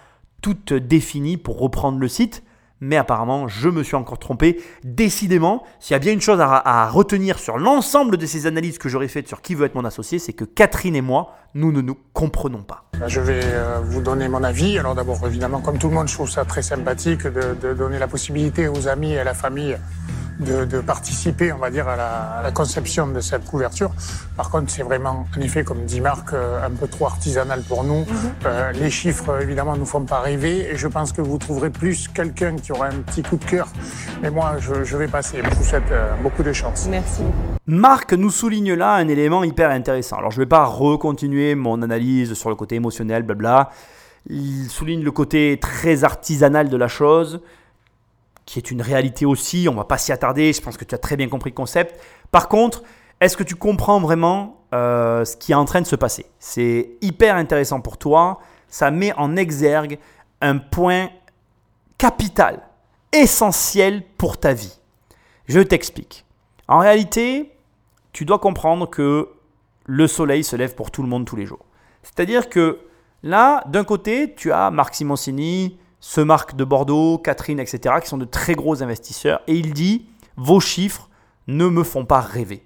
toute définie pour reprendre le site. Mais apparemment, je me suis encore trompé. Décidément, s'il y a bien une chose à, retenir sur l'ensemble de ces analyses que j'aurais faites sur qui veut être mon associé, c'est que Catherine et moi, nous ne nous comprenons pas. Je vais euh, vous donner mon avis. Alors d'abord, évidemment, comme tout le monde, je trouve ça très sympathique de donner la possibilité aux amis et à la famille de, participer, on va dire, à la, conception de cette couverture. Par contre, c'est vraiment, en effet, comme dit Marc, euh, un peu trop artisanal pour nous. Mhm. Euh, les chiffres, évidemment, nous font pas rêver et je pense que vous trouverez plus quelqu'un qui aura un petit coup de cœur. Mais moi, je, vais passer. Je vous souhaite euh, beaucoup de chance. Merci. Marc nous souligne là un élément hyper intéressant. Alors, je ne vais pas recontinuer mon analyse sur le côté émotionnel, blabla. Il souligne le côté très artisanal de la chose qui est une réalité aussi. On va pas s'y attarder. Je pense que tu as très bien compris le concept. Par contre, est-ce que tu comprends vraiment euh, ce qui est en train de se passer? C'est hyper intéressant pour toi. Ça met en exergue un point capital, essentiel pour ta vie. Je t'explique. En réalité, tu dois comprendre que le soleil se lève pour tout le monde tous les jours. C'est-à-dire que là, d'un côté, tu as Marc Simoncini, ce Marc de Bordeaux, Catherine, etc., qui sont de très gros investisseurs. Et il dit, vos chiffres ne me font pas rêver.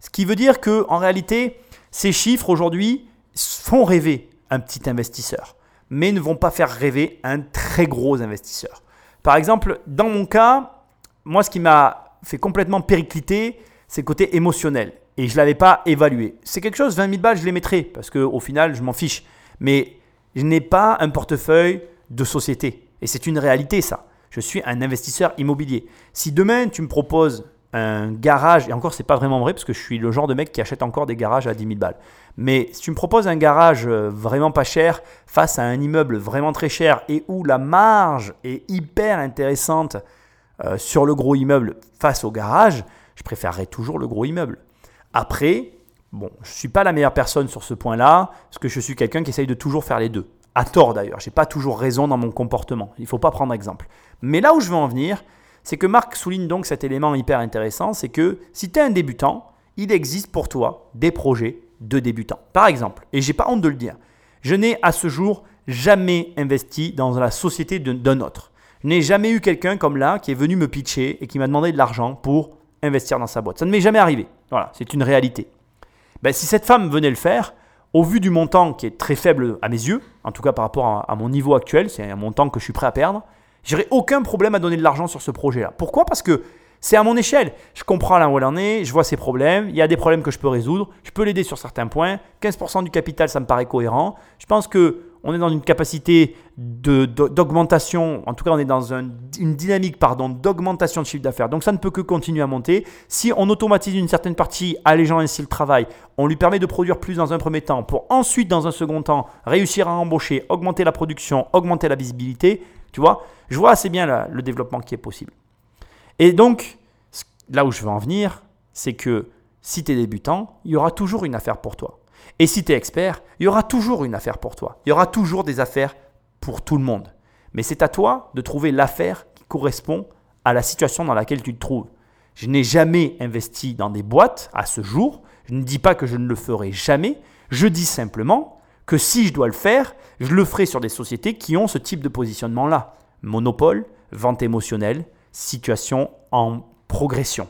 Ce qui veut dire que en réalité, ces chiffres aujourd'hui font rêver un petit investisseur, mais ne vont pas faire rêver un très gros investisseur. Par exemple, dans mon cas, moi, ce qui m'a fait complètement péricliter, c'est le côté émotionnel. Et je ne l'avais pas évalué. C'est quelque chose, 20 000 balles, je les mettrai, parce qu'au final, je m'en fiche. Mais je n'ai pas un portefeuille de société. Et c'est une réalité, ça. Je suis un investisseur immobilier. Si demain, tu me proposes un garage, et encore, c'est pas vraiment vrai parce que je suis le genre de mec qui achète encore des garages à 10 000 balles. Mais si tu me proposes un garage euh, vraiment pas cher face à un immeuble vraiment très cher et où la marge est hyper intéressante euh, sur le gros immeuble face au garage, je préférerais toujours le gros immeuble. Après, bon, je ne suis pas la meilleure personne sur ce point-là parce que je suis quelqu'un qui essaye de toujours faire les deux à tort d'ailleurs. J'ai pas toujours raison dans mon comportement. Il faut pas prendre exemple. Mais là où je veux en venir, c'est que Marc souligne donc cet élément hyper intéressant, c'est que si tu es un débutant, il existe pour toi des projets de débutants. Par exemple, et j'ai pas honte de le dire, je n'ai à ce jour jamais investi dans la société d'un autre. Je n'ai jamais eu quelqu'un comme là qui est venu me pitcher et qui m'a demandé de l'argent pour investir dans sa boîte. Ça ne m'est jamais arrivé. Voilà, c'est une réalité. Ben, si cette femme venait le faire, au vu du montant qui est très faible à mes yeux, en tout cas par rapport à, mon niveau actuel, c'est un montant que je suis prêt à perdre, j'aurais aucun problème à donner de l'argent sur ce projet-là. Pourquoi? Parce que c'est à mon échelle. Je comprends là où elle en est, je vois ses problèmes, il y a des problèmes que je peux résoudre, je peux l'aider sur certains points. 15% du capital, ça me paraît cohérent. Je pense que on est dans une capacité d'augmentation, en tout cas on est dans une dynamique d'augmentation de chiffre d'affaires. Donc ça ne peut que continuer à monter. Si on automatise une certaine partie, allégeant ainsi le travail, on lui permet de produire plus dans un premier temps pour ensuite dans un second temps réussir à embaucher, augmenter la production, augmenter la visibilité, tu vois, je vois assez bien le développement qui est possible. Et donc, là où je veux en venir, c'est que si tu es débutant, il y aura toujours une affaire pour toi. Et si tu es expert, il y aura toujours une affaire pour toi. Il y aura toujours des affaires pour tout le monde. Mais c'est à toi de trouver l'affaire qui correspond à la situation dans laquelle tu te trouves. Je n'ai jamais investi dans des boîtes à ce jour. Je ne dis pas que je ne le ferai jamais. Je dis simplement que si je dois le faire, je le ferai sur des sociétés qui ont ce type de positionnement-là. Monopole, vente émotionnelle, situation en progression.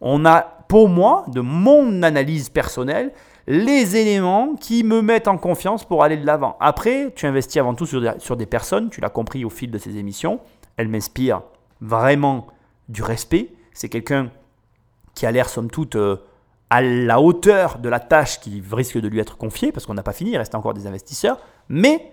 On a, pour moi, de mon analyse personnelle, les éléments qui me mettent en confiance pour aller de l'avant. Après, tu investis avant tout sur des, sur des personnes, tu l'as compris au fil de ces émissions. Elle m'inspire vraiment du respect. C'est quelqu'un qui a l'air, somme toute, euh, à la hauteur de la tâche qui risque de lui être confiée, parce qu'on n'a pas fini, il reste encore des investisseurs. Mais,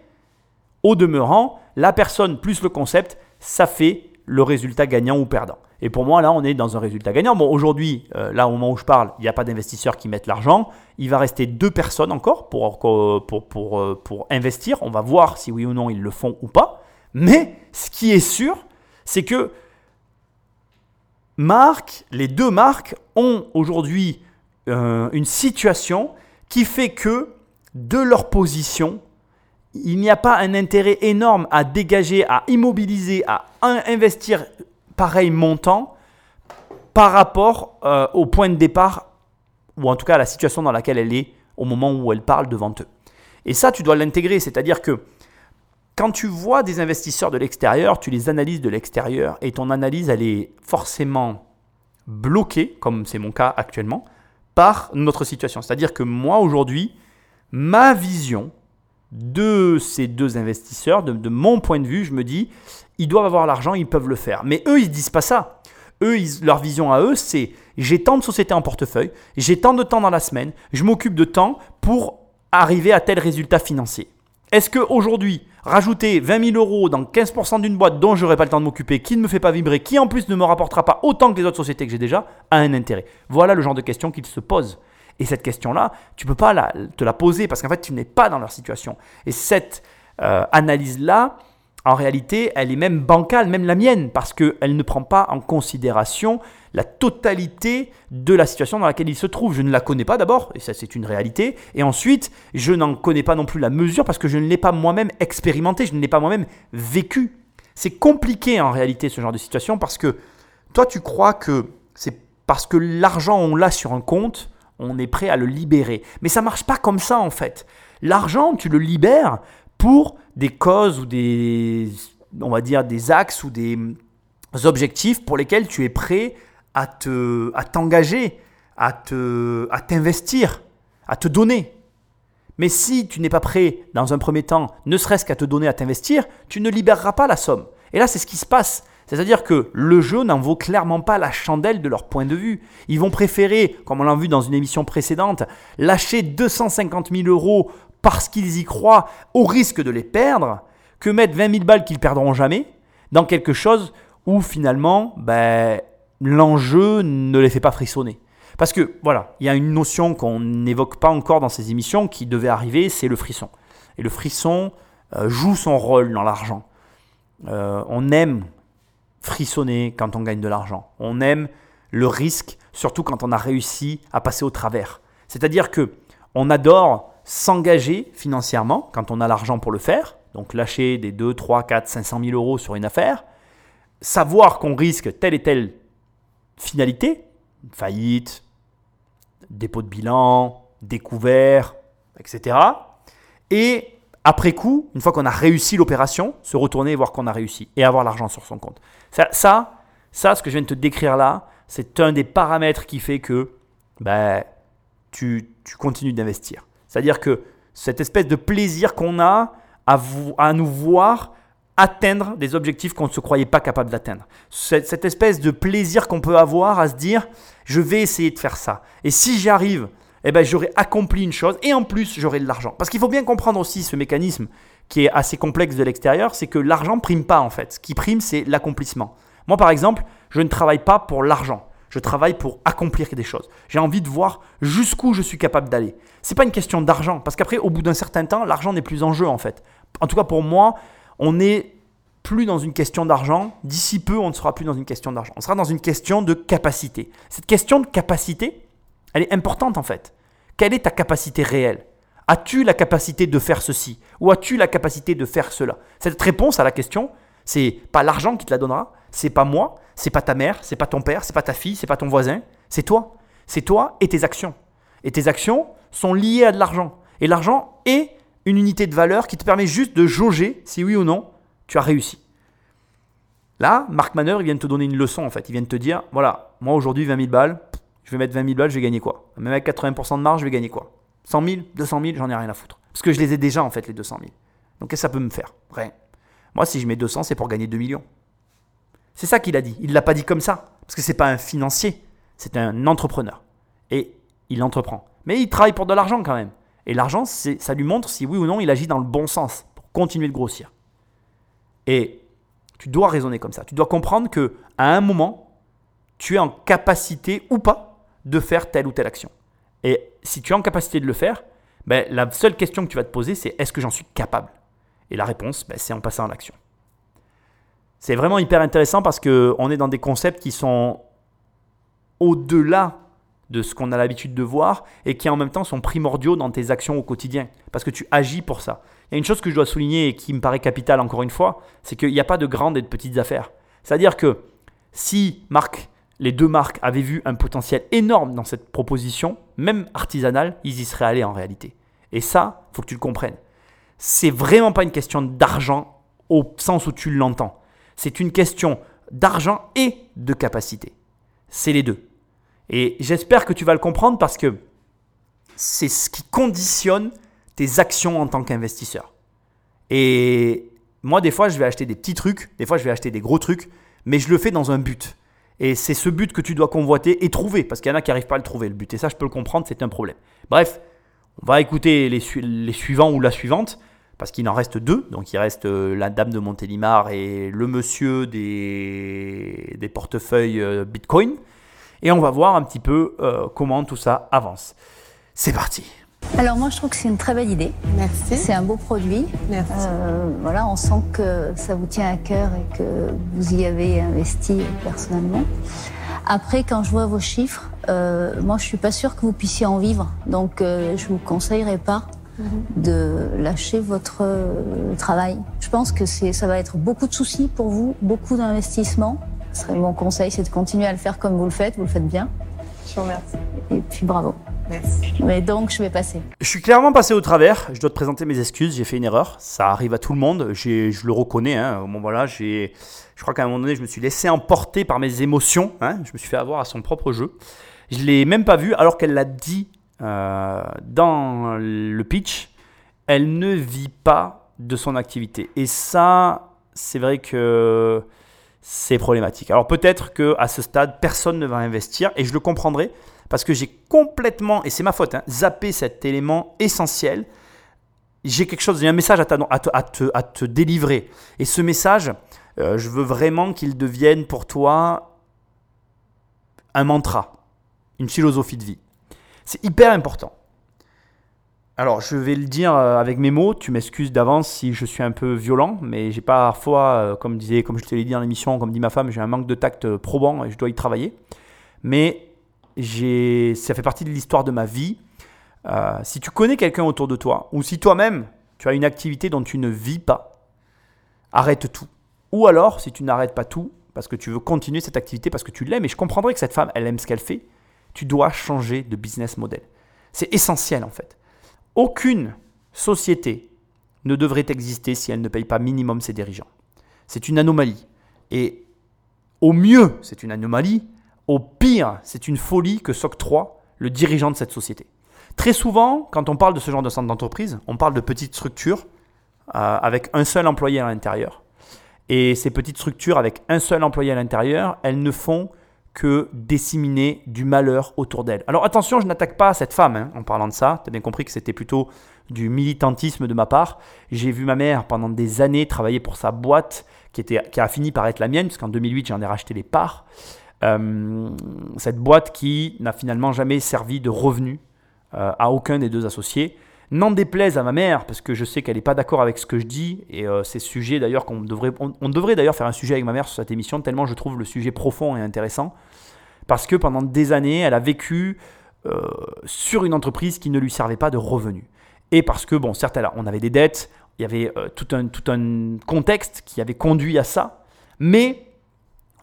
au demeurant, la personne plus le concept, ça fait le résultat gagnant ou perdant. Et pour moi, là, on est dans un résultat gagnant. Bon, aujourd'hui, euh, là, au moment où je parle, il n'y a pas d'investisseurs qui mettent l'argent. Il va rester deux personnes encore pour, pour, pour, euh, pour, investir. On va voir si oui ou non ils le font ou pas. Mais ce qui est sûr, c'est que marques, les deux marques ont aujourd'hui euh, une situation qui fait que de leur position, il n'y a pas un intérêt énorme à dégager, à immobiliser, à investir pareil montant par rapport euh, au point de départ, ou en tout cas à la situation dans laquelle elle est au moment où elle parle devant eux. Et ça, tu dois l'intégrer, c'est-à-dire que quand tu vois des investisseurs de l'extérieur, tu les analyses de l'extérieur, et ton analyse, elle est forcément bloquée, comme c'est mon cas actuellement, par notre situation. C'est-à-dire que moi, aujourd'hui, ma vision de ces deux investisseurs, de, mon point de vue, je me dis, ils doivent avoir l'argent, ils peuvent le faire. Mais eux, ils ne disent pas ça. Eux, leur vision à eux, c'est j'ai tant de sociétés en portefeuille, j'ai tant de temps dans la semaine, je m'occupe de temps pour arriver à tel résultat financier. Est-ce qu'aujourd'hui, rajouter 20 000 euros dans 15% d'une boîte dont je n'aurai pas le temps de m'occuper, qui ne me fait pas vibrer, qui en plus ne me rapportera pas autant que les autres sociétés que j'ai déjà, a un intérêt Voilà le genre de questions qu'ils se posent. Et cette question-là, tu ne peux pas te la poser parce qu'en fait, tu n'es pas dans leur situation. Et cette euh, analyse-là, en réalité, elle est même bancale, même la mienne, parce qu'elle ne prend pas en considération la totalité de la situation dans laquelle il se trouve. Je ne la connais pas d'abord, et ça c'est une réalité, et ensuite, je n'en connais pas non plus la mesure parce que je ne l'ai pas moi-même expérimenté, je ne l'ai pas moi-même vécu. C'est compliqué en réalité ce genre de situation parce que toi tu crois que c'est parce que l'argent on l'a sur un compte, on est prêt à le libérer. Mais ça marche pas comme ça en fait. L'argent, tu le libères pour des causes ou des, on va dire, des axes ou des objectifs pour lesquels tu es prêt à te, à t'engager, à te, à t'investir, à te donner. Mais si tu n'es pas prêt, dans un premier temps, ne serait-ce qu'à te donner, à t'investir, tu ne libéreras pas la somme. Et là, c'est ce qui se passe. C'est-à-dire que le jeu n'en vaut clairement pas la chandelle de leur point de vue. Ils vont préférer, comme on l'a vu dans une émission précédente, lâcher 250 000 euros parce qu'ils y croient au risque de les perdre, que mettre 20 000 balles qu'ils perdront jamais dans quelque chose où finalement ben, l'enjeu ne les fait pas frissonner. Parce que voilà, il y a une notion qu'on n'évoque pas encore dans ces émissions qui devait arriver, c'est le frisson. Et le frisson euh, joue son rôle dans l'argent. Euh, on aime frissonner quand on gagne de l'argent. On aime le risque, surtout quand on a réussi à passer au travers. C'est-à-dire que on adore s'engager financièrement quand on a l'argent pour le faire, donc lâcher des 2, 3, 4, 500 000 euros sur une affaire, savoir qu'on risque telle et telle finalité, faillite, dépôt de bilan, découvert, etc. Et après coup, une fois qu'on a réussi l'opération, se retourner et voir qu'on a réussi et avoir l'argent sur son compte. Ça, ça, ce que je viens de te décrire là, c'est un des paramètres qui fait que ben, tu, continues d'investir. C'est-à-dire que cette espèce de plaisir qu'on a à, à, nous voir atteindre des objectifs qu'on ne se croyait pas capable d'atteindre. Cette, cette, espèce de plaisir qu'on peut avoir à se dire, je vais essayer de faire ça. Et si j'y arrive, eh ben, j'aurai accompli une chose et en plus j'aurai de l'argent. Parce qu'il faut bien comprendre aussi ce mécanisme qui est assez complexe de l'extérieur, c'est que l'argent prime pas en fait. Ce qui prime, c'est l'accomplissement. Moi par exemple, je ne travaille pas pour l'argent. Je travaille pour accomplir des choses. J'ai envie de voir jusqu'où je suis capable d'aller. C'est pas une question d'argent, parce qu'après, au bout d'un certain temps, l'argent n'est plus en jeu en fait. En tout cas pour moi, on n'est plus dans une question d'argent. D'ici peu, on ne sera plus dans une question d'argent. On sera dans une question de capacité. Cette question de capacité, elle est importante en fait. Quelle est ta capacité réelle? As-tu la capacité de faire ceci? Ou as-tu la capacité de faire cela? Cette réponse à la question, c'est pas l'argent qui te la donnera, c'est pas moi, c'est pas ta mère, c'est pas ton père, c'est pas ta fille, c'est pas ton voisin, c'est toi. C'est toi et tes actions. Et tes actions sont liées à de l'argent. Et l'argent est une unité de valeur qui te permet juste de jauger si oui ou non tu as réussi. Là, Marc Manœuvre, il vient de te donner une leçon en fait. Il vient de te dire voilà, moi aujourd'hui 20 000 balles, je vais mettre 20 000 balles, je vais gagner quoi? Même avec 80% de marge, je vais gagner quoi? 100 000, 200 000, j'en ai rien à foutre. Parce que je les ai déjà en fait, les 200 000. Donc qu'est-ce que ça peut me faire? Rien. Moi, si je mets 200, c'est pour gagner 2 millions. C'est ça qu'il a dit. Il ne l'a pas dit comme ça. Parce que ce n'est pas un financier, c'est un entrepreneur. Et il entreprend. Mais il travaille pour de l'argent quand même. Et l'argent, ça lui montre si oui ou non il agit dans le bon sens pour continuer de grossir. Et tu dois raisonner comme ça. Tu dois comprendre que à un moment, tu es en capacité ou pas de faire telle ou telle action. Et si tu es en capacité de le faire, ben, la seule question que tu vas te poser, c'est est-ce que j'en suis capable? Et la réponse, ben, c'est en passant à l'action. C'est vraiment hyper intéressant parce qu'on est dans des concepts qui sont au-delà de ce qu'on a l'habitude de voir et qui en même temps sont primordiaux dans tes actions au quotidien parce que tu agis pour ça. Il y a une chose que je dois souligner et qui me paraît capitale encore une fois, c'est qu'il n'y a pas de grandes et de petites affaires. C'est-à-dire que si Marc, les deux marques avaient vu un potentiel énorme dans cette proposition, même artisanale, ils y seraient allés en réalité. Et ça, faut que tu le comprennes. C'est vraiment pas une question d'argent au sens où tu l'entends. C'est une question d'argent et de capacité. C'est les deux. Et j'espère que tu vas le comprendre parce que c'est ce qui conditionne tes actions en tant qu'investisseur. Et moi, des fois, je vais acheter des petits trucs, des fois, je vais acheter des gros trucs, mais je le fais dans un but. Et c'est ce but que tu dois convoiter et trouver, parce qu'il y en a qui n'arrivent pas à le trouver, le but. Et ça, je peux le comprendre, c'est un problème. Bref, on va écouter les, suivants ou la suivante, parce qu'il en reste deux. Donc il reste euh, la dame de Montélimar et le monsieur des, des portefeuilles euh, Bitcoin et on va voir un petit peu euh, comment tout ça avance. C'est parti. Alors moi je trouve que c'est une très belle idée. Merci. C'est un beau produit. Merci. Euh, voilà, on sent que ça vous tient à cœur et que vous y avez investi personnellement. Après, quand je vois vos chiffres, euh, moi je suis pas sûre que vous puissiez en vivre. Donc je vous conseillerais pas mhm. de lâcher votre travail. Je pense que ça va être beaucoup de soucis pour vous, beaucoup d'investissements. Ce serait mon conseil, c'est de continuer à le faire comme vous le faites. Vous le faites bien. Je vous remercie. Et puis bravo. Merci. Mais donc, je vais passer. Je suis clairement passé au travers. Je dois te présenter mes excuses. J'ai fait une erreur. Ça arrive à tout le monde. Je le reconnais. Hein. Bon, voilà, je crois qu'à un moment donné, je me suis laissé emporter par mes émotions. Hein. Je me suis fait avoir à son propre jeu. Je ne l'ai même pas vu alors qu'elle l'a dit euh, dans le pitch. Elle ne vit pas de son activité. Et ça, c'est vrai que c'est problématique. Alors peut-être que à ce stade, personne ne va investir et je le comprendrai parce que j'ai complètement, et c'est ma faute, hein, zappé cet élément essentiel. J'ai quelque chose, j'ai un message à, te, délivrer. Et ce message, euh, je veux vraiment qu'il devienne pour toi un mantra, une philosophie de vie. C'est hyper important. Alors, je vais le dire euh, avec mes mots. Tu m'excuses d'avance si je suis un peu violent, mais j'ai parfois, euh, comme disait, comme je te l'ai dit dans l'émission, comme dit ma femme, j'ai un manque de tact probant et je dois y travailler. Mais ça fait partie de l'histoire de ma vie. si tu connais quelqu'un autour de toi, ou si toi-même tu as une activité dont tu ne vis pas, arrête tout. Ou alors, si tu n'arrêtes pas tout, parce que tu veux continuer cette activité, parce que tu l'aimes, et je comprendrais que cette femme, elle aime ce qu'elle fait, tu dois changer de business model. C'est essentiel en fait. Aucune société ne devrait exister si elle ne paye pas minimum ses dirigeants. C'est une anomalie. Et au mieux, c'est une anomalie. Au pire, c'est une folie que s'octroie le dirigeant de cette société. Très souvent, quand on parle de ce genre de centre d'entreprise, on parle de petites structures euh, avec un seul employé à l'intérieur. Et ces petites structures avec un seul employé à l'intérieur, elles ne font que disséminer du malheur autour d'elle. Alors attention, je n'attaque pas cette femme hein, en parlant de ça. Tu as bien compris que c'était plutôt du militantisme de ma part. J'ai vu ma mère pendant des années travailler pour sa boîte qui, était, qui a fini par être la mienne, puisqu'en 2008 j'en ai racheté les parts. Euh, cette boîte qui n'a finalement jamais servi de revenu euh, à aucun des deux associés. N'en déplaise à ma mère, parce que je sais qu'elle n'est pas d'accord avec ce que je dis, et euh, c'est sujet d'ailleurs qu'on devrait, on, devrait d'ailleurs faire un sujet avec ma mère sur cette émission, tellement je trouve le sujet profond et intéressant, parce que pendant des années, elle a vécu euh, sur une entreprise qui ne lui servait pas de revenus. Et parce que, bon, certes, on avait des dettes, il y avait tout, un, tout un contexte qui avait conduit à ça, mais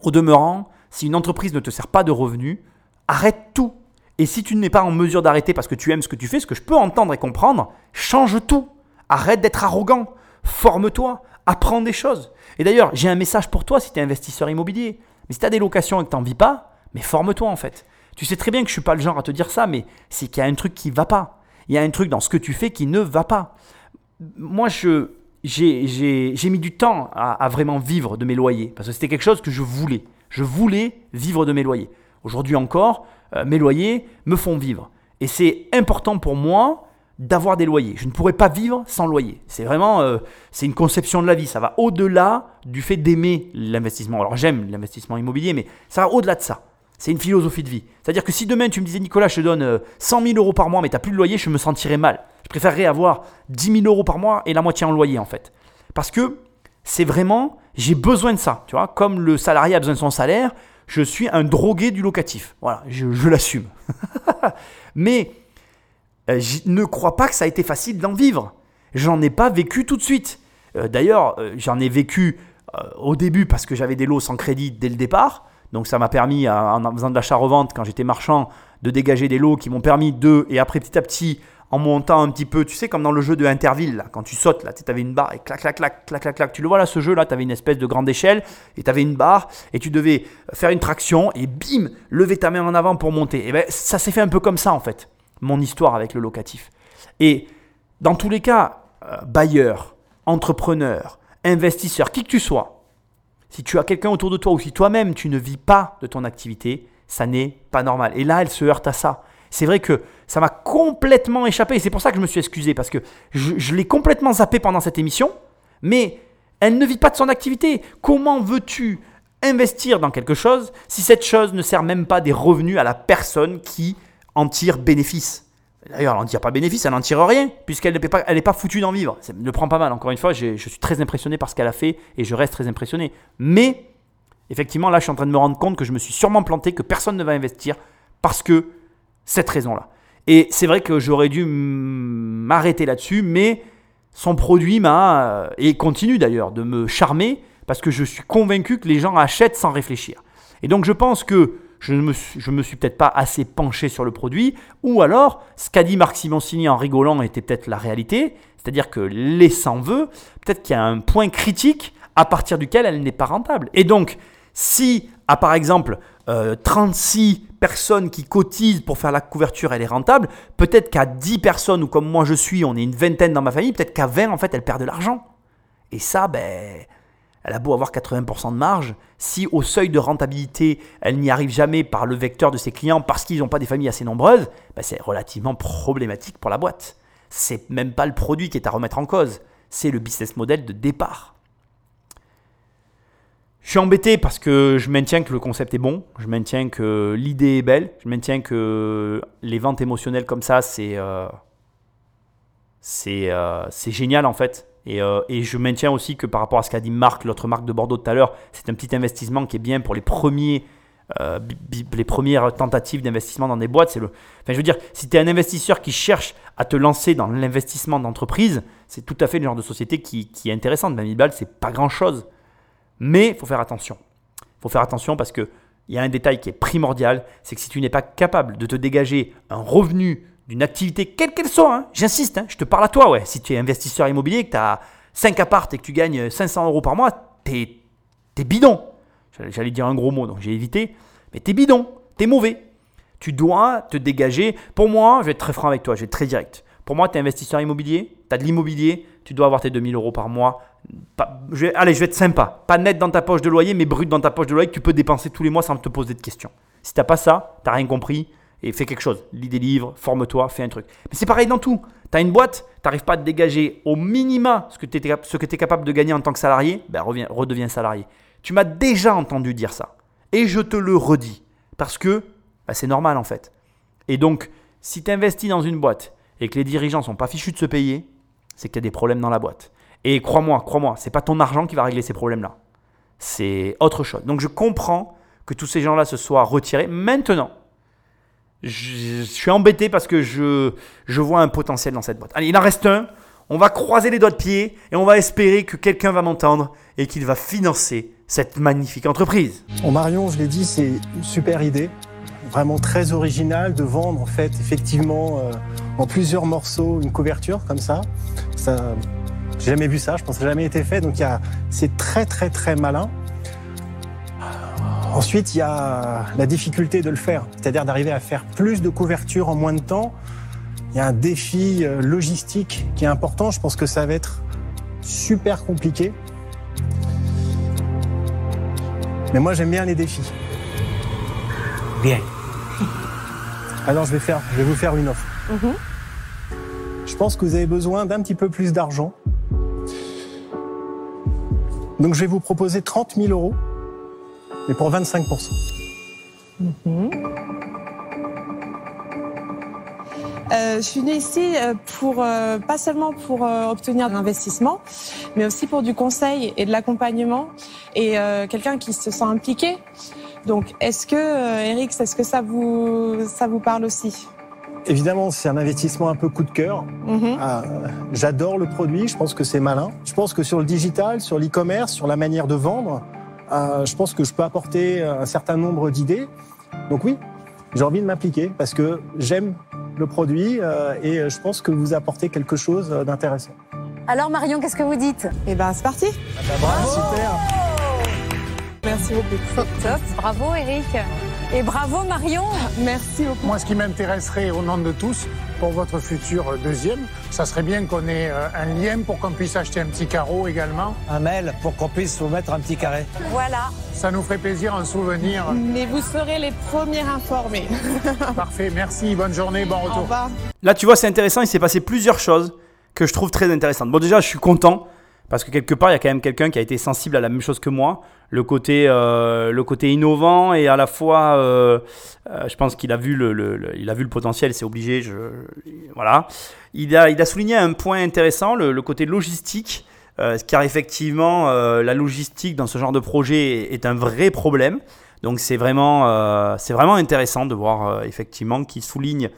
au demeurant, si une entreprise ne te sert pas de revenus, arrête tout et si tu n'es pas en mesure d'arrêter parce que tu aimes ce que tu fais, ce que je peux entendre et comprendre, change tout. Arrête d'être arrogant. forme-toi, apprends des choses. Et d'ailleurs, j'ai un message pour toi si tu es investisseur immobilier. Mais si tu as des locations et que tu n'en vis pas, mais forme-toi en fait. Tu sais très bien que je ne suis pas le genre à te dire ça, mais c'est qu'il y a un truc qui ne va pas. Il y a un truc dans ce que tu fais qui ne va pas. Moi, je, j'ai mis du temps à, vraiment vivre de mes loyers, parce que c'était quelque chose que je voulais. Je voulais vivre de mes loyers. Aujourd'hui encore, euh, mes loyers me font vivre. Et c'est important pour moi d'avoir des loyers. Je ne pourrais pas vivre sans loyer. C'est vraiment, euh, c'est une conception de la vie. Ça va au-delà du fait d'aimer l'investissement. Alors j'aime l'investissement immobilier, mais ça va au-delà de ça. C'est une philosophie de vie. C'est-à-dire que si demain tu me disais, Nicolas, je te donne 100 euh, 000 euros par mois, mais tu n'as plus de loyer, je me sentirais mal. Je préférerais avoir 10 000 euros par mois et la moitié en loyer, en fait. Parce que c'est vraiment, j'ai besoin de ça. Tu vois, comme le salarié a besoin de son salaire, je suis un drogué du locatif. Voilà, je, l'assume. mais euh, je ne crois pas que ça a été facile d'en vivre. J'en ai pas vécu tout de suite. Euh, d'ailleurs, j'en ai vécu au début parce que j'avais des lots sans crédit dès le départ. Donc ça m'a permis, en faisant de l'achat-revente quand j'étais marchand, de dégager des lots qui m'ont permis de, et après petit à petit, en montant un petit peu, tu sais, comme dans le jeu de Interville, quand tu sautes, là, tu avais une barre et clac, clac, clac, clac, clac, clac. Tu le vois là, ce jeu-là, tu avais une espèce de grande échelle et tu avais une barre et tu devais faire une traction et bim, lever ta main en avant pour monter. Et ben ça s'est fait un peu comme ça en fait, mon histoire avec le locatif. Et dans tous les cas, euh, bailleur, entrepreneur, investisseur, qui que tu sois, si tu as quelqu'un autour de toi ou si toi-même tu ne vis pas de ton activité, ça n'est pas normal. Et là, elle se heurte à ça. C'est vrai que ça m'a complètement échappé et c'est pour ça que je me suis excusé parce que je, l'ai complètement zappé pendant cette émission, mais elle ne vit pas de son activité. Comment veux-tu investir dans quelque chose si cette chose ne sert même pas des revenus à la personne qui en tire bénéfice? D'ailleurs, elle n'en tire pas bénéfice, elle n'en tire rien, puisqu'elle n'est pas, pas foutue d'en vivre. Ça me prend pas mal, encore une fois, je suis très impressionné par ce qu'elle a fait, et je reste très impressionné. Mais, effectivement, là, je suis en train de me rendre compte que je me suis sûrement planté, que personne ne va investir, parce que cette raison-là. Et c'est vrai que j'aurais dû m'arrêter là-dessus, mais son produit m'a, euh, et continue d'ailleurs, de me charmer, parce que je suis convaincu que les gens achètent sans réfléchir. Et donc je pense que je ne me suis, peut-être pas assez penché sur le produit, ou alors ce qu'a dit Marc Simoncini en rigolant était peut-être la réalité, c'est-à-dire que les sans veut, peut-être qu'il y a un point critique à partir duquel elle n'est pas rentable. Et donc, si à par exemple 36 euh, personnes qui cotisent pour faire la couverture, elle est rentable, peut-être qu'à 10 personnes, ou comme moi je suis, on est une vingtaine dans ma famille, peut-être qu'à 20, en fait, elle perd de l'argent. Et ça, ben, elle a beau avoir 80% de marge, si au seuil de rentabilité, elle n'y arrive jamais par le vecteur de ses clients parce qu'ils n'ont pas des familles assez nombreuses, bah, c'est relativement problématique pour la boîte. C'est même pas le produit qui est à remettre en cause, c'est le business model de départ. Je suis embêté parce que je maintiens que le concept est bon, je maintiens que l'idée est belle, je maintiens que les ventes émotionnelles comme ça, c'est euh, euh, génial en fait. Euh, et, je maintiens aussi que par rapport à ce qu'a dit Marc, l'autre marque de Bordeaux tout à l'heure, c'est un petit investissement qui est bien pour les premiers. Les premières tentatives d'investissement dans des boîtes, le. Enfin, je veux dire, si tu es un investisseur qui cherche à te lancer dans l'investissement d'entreprise, c'est tout à fait le genre de société qui, est intéressante. 20 000 balles, c'est pas grand chose. Mais il faut faire attention. Il faut faire attention parce qu'il y a un détail qui est primordial c'est que si tu n'es pas capable de te dégager un revenu d'une activité, quelle qu'elle soit, hein, j'insiste, hein, je te parle à toi, ouais. Si tu es investisseur immobilier, que tu as 5 appartes et que tu gagnes 500 euros par mois, t'es es bidon. J'allais dire un gros mot, donc j'ai évité. Mais t'es bidon, t'es mauvais. Tu dois te dégager. Pour moi, je vais être très franc avec toi, je vais être très direct. Pour moi, tu es investisseur immobilier, tu as de l'immobilier, tu dois avoir tes 2000 euros par mois. Allez, je vais être sympa. Pas net dans ta poche de loyer, mais brut dans ta poche de loyer que tu peux dépenser tous les mois sans te poser de questions. Si tu n'as pas ça, tu n'as rien compris, et fais quelque chose. Lis des livres, forme-toi, fais un truc. Mais c'est pareil dans tout. Tu as une boîte, tu n'arrives pas à te dégager au minima ce que tu es, capable de gagner en tant que salarié, ben reviens, redeviens salarié. Tu m'as déjà entendu dire ça. Et je te le redis. Parce que ben c'est normal en fait. Et donc, si tu investis dans une boîte et que les dirigeants sont pas fichus de se payer, c'est qu'il y a des problèmes dans la boîte. Et crois-moi, crois-moi, c'est pas ton argent qui va régler ces problèmes-là. C'est autre chose. Donc je comprends que tous ces gens-là se soient retirés. Maintenant, je, suis embêté parce que je, je vois un potentiel dans cette boîte. Allez, il en reste un. On va croiser les doigts de pied et on va espérer que quelqu'un va m'entendre et qu'il va financer cette magnifique entreprise. En Marion, je l'ai dit, c'est une super idée, vraiment très originale de vendre en fait effectivement euh, en plusieurs morceaux une couverture comme ça. Ça, J'ai jamais vu ça, je pense que ça n'a jamais été fait, donc il y a- c'est très très très malin. Ensuite, il y a la difficulté de le faire, c'est-à-dire d'arriver à faire plus de couverture en moins de temps. Il y a un défi euh, logistique qui est important. Je pense que ça va être super compliqué. Mais moi, j'aime bien les défis. Bien. Alors, je vais, faire, je vais vous faire une offre. Mhm. Je pense que vous avez besoin d'un petit peu plus d'argent. Donc, je vais vous proposer 30 000 euros, mais pour 25% Euh, je suis venue ici euh, pour euh, pas seulement pour obtenir un investissement, mais aussi pour du conseil et de l'accompagnement et quelqu'un qui se sent impliqué. Donc, est-ce que Eric, est-ce que ça vous parle aussi? Évidemment, c'est un investissement un peu coup de cœur. Mhm. Ah, J'adore le produit, je pense que c'est malin. Je pense que sur le digital, sur l'e-commerce, sur la manière de vendre, euh, je pense que je peux apporter un certain nombre d'idées. Donc oui, j'ai envie de m'impliquer parce que j'aime le produit euh, et je pense que vous apportez quelque chose d'intéressant. Alors Marion, qu'est-ce que vous dites? Eh ben, c'est parti. Super. Merci beaucoup. Top, bravo Eric. Et bravo Marion. Merci beaucoup. Moi, ce qui m'intéresserait au nom de tous, pour votre futur deuxième, ça serait bien qu'on ait euh, un lien pour qu'on puisse acheter un petit carreau également. Un mail pour qu'on puisse vous mettre un petit carré. Voilà. Ça nous ferait plaisir, un souvenir. Mais vous serez les premiers informés. Parfait, merci, bonne journée, bon Au retour. revoir. Là, tu vois, c'est intéressant. Il s'est passé plusieurs choses que je trouve très intéressantes. Bon, déjà, je suis content parce que quelque part, il y a quand même quelqu'un qui a été sensible à la même chose que moi. Le côté, euh, le côté innovant et à la fois, euh, euh, je pense qu'il a vu le, il a vu le potentiel. C'est obligé. Voilà. Il a, il a souligné un point intéressant, le, côté logistique. car effectivement, la logistique dans ce genre de projet est, un vrai problème. Donc c'est vraiment, c'est vraiment intéressant de voir effectivement qu'il souligne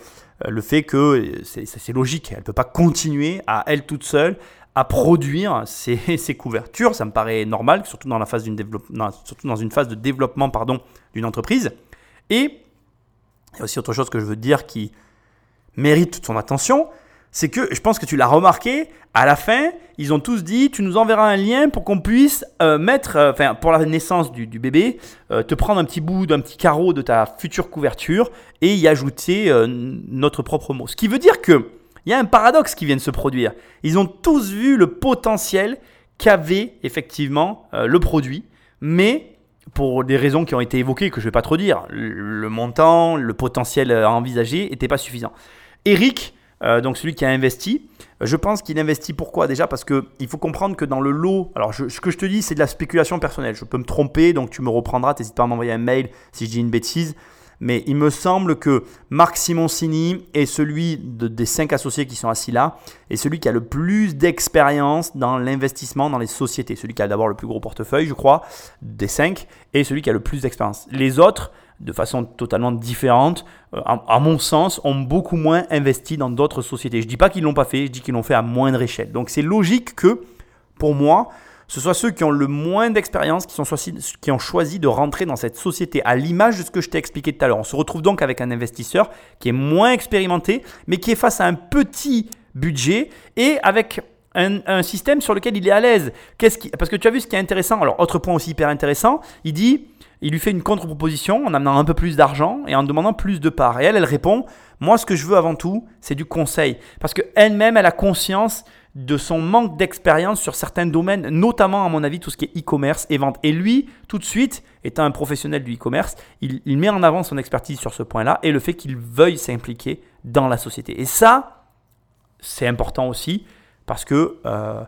le fait que c'est logique, elle ne peut pas continuer à elle toute seule à produire ces, couvertures. Ça me paraît normal, surtout dans, la phase surtout dans une phase de développement d'une entreprise. Et il y a aussi autre chose que je veux dire qui mérite toute ton attention, c'est que je pense que tu l'as remarqué, à la fin, ils ont tous dit, tu nous enverras un lien pour qu'on puisse euh, mettre, euh, pour la naissance du, bébé, euh, te prendre un petit bout d'un petit carreau de ta future couverture et y ajouter notre propre mot. Ce qui veut dire que il y a un paradoxe qui vient de se produire. Ils ont tous vu le potentiel qu'avait effectivement euh, le produit, mais pour des raisons qui ont été évoquées, que je ne vais pas trop dire, le, montant, le potentiel à envisager n'était pas suffisant. Eric, euh, donc celui qui a investi, je pense qu'il investit pourquoi? Déjà parce que il faut comprendre que dans le lot, alors ce que je te dis c'est de la spéculation personnelle, je peux me tromper, donc tu me reprendras, n'hésite pas à m'envoyer un mail si je dis une bêtise, mais il me semble que Marc Simoncini est celui de- des cinq associés qui sont assis là, et celui qui a le plus d'expérience dans l'investissement dans les sociétés, celui qui a d'abord le plus gros portefeuille, je crois, des cinq, et celui qui a le plus d'expérience. Les autres, de façon totalement différente, euh, à, mon sens, ont beaucoup moins investi dans d'autres sociétés. Je dis pas qu'ils l'ont pas fait, je dis qu'ils l'ont fait à moindre échelle. Donc c'est logique que, pour moi, ce soit ceux qui ont le moins d'expérience qui, qui ont choisi de rentrer dans cette société, à l'image de ce que je t'ai expliqué tout à l'heure. On se retrouve donc avec un investisseur qui est moins expérimenté, mais qui est face à un petit budget et avec un, système sur lequel il est à l'aise. Qui, parce que tu as vu ce qui est intéressant. Alors, autre point aussi hyper intéressant, il dit, il lui fait une contre-proposition en amenant un peu plus d'argent et en demandant plus de parts. Et elle, elle répond, moi, ce que je veux avant tout, c'est du conseil. Parce qu'elle-même, elle a conscience de son manque d'expérience sur certains domaines, notamment à mon avis tout ce qui est e-commerce et vente. Et lui, tout de suite, étant un professionnel du e-commerce, il, met en avant son expertise sur ce point-là et le fait qu'il veuille s'impliquer dans la société. Et ça, c'est important aussi parce que, euh,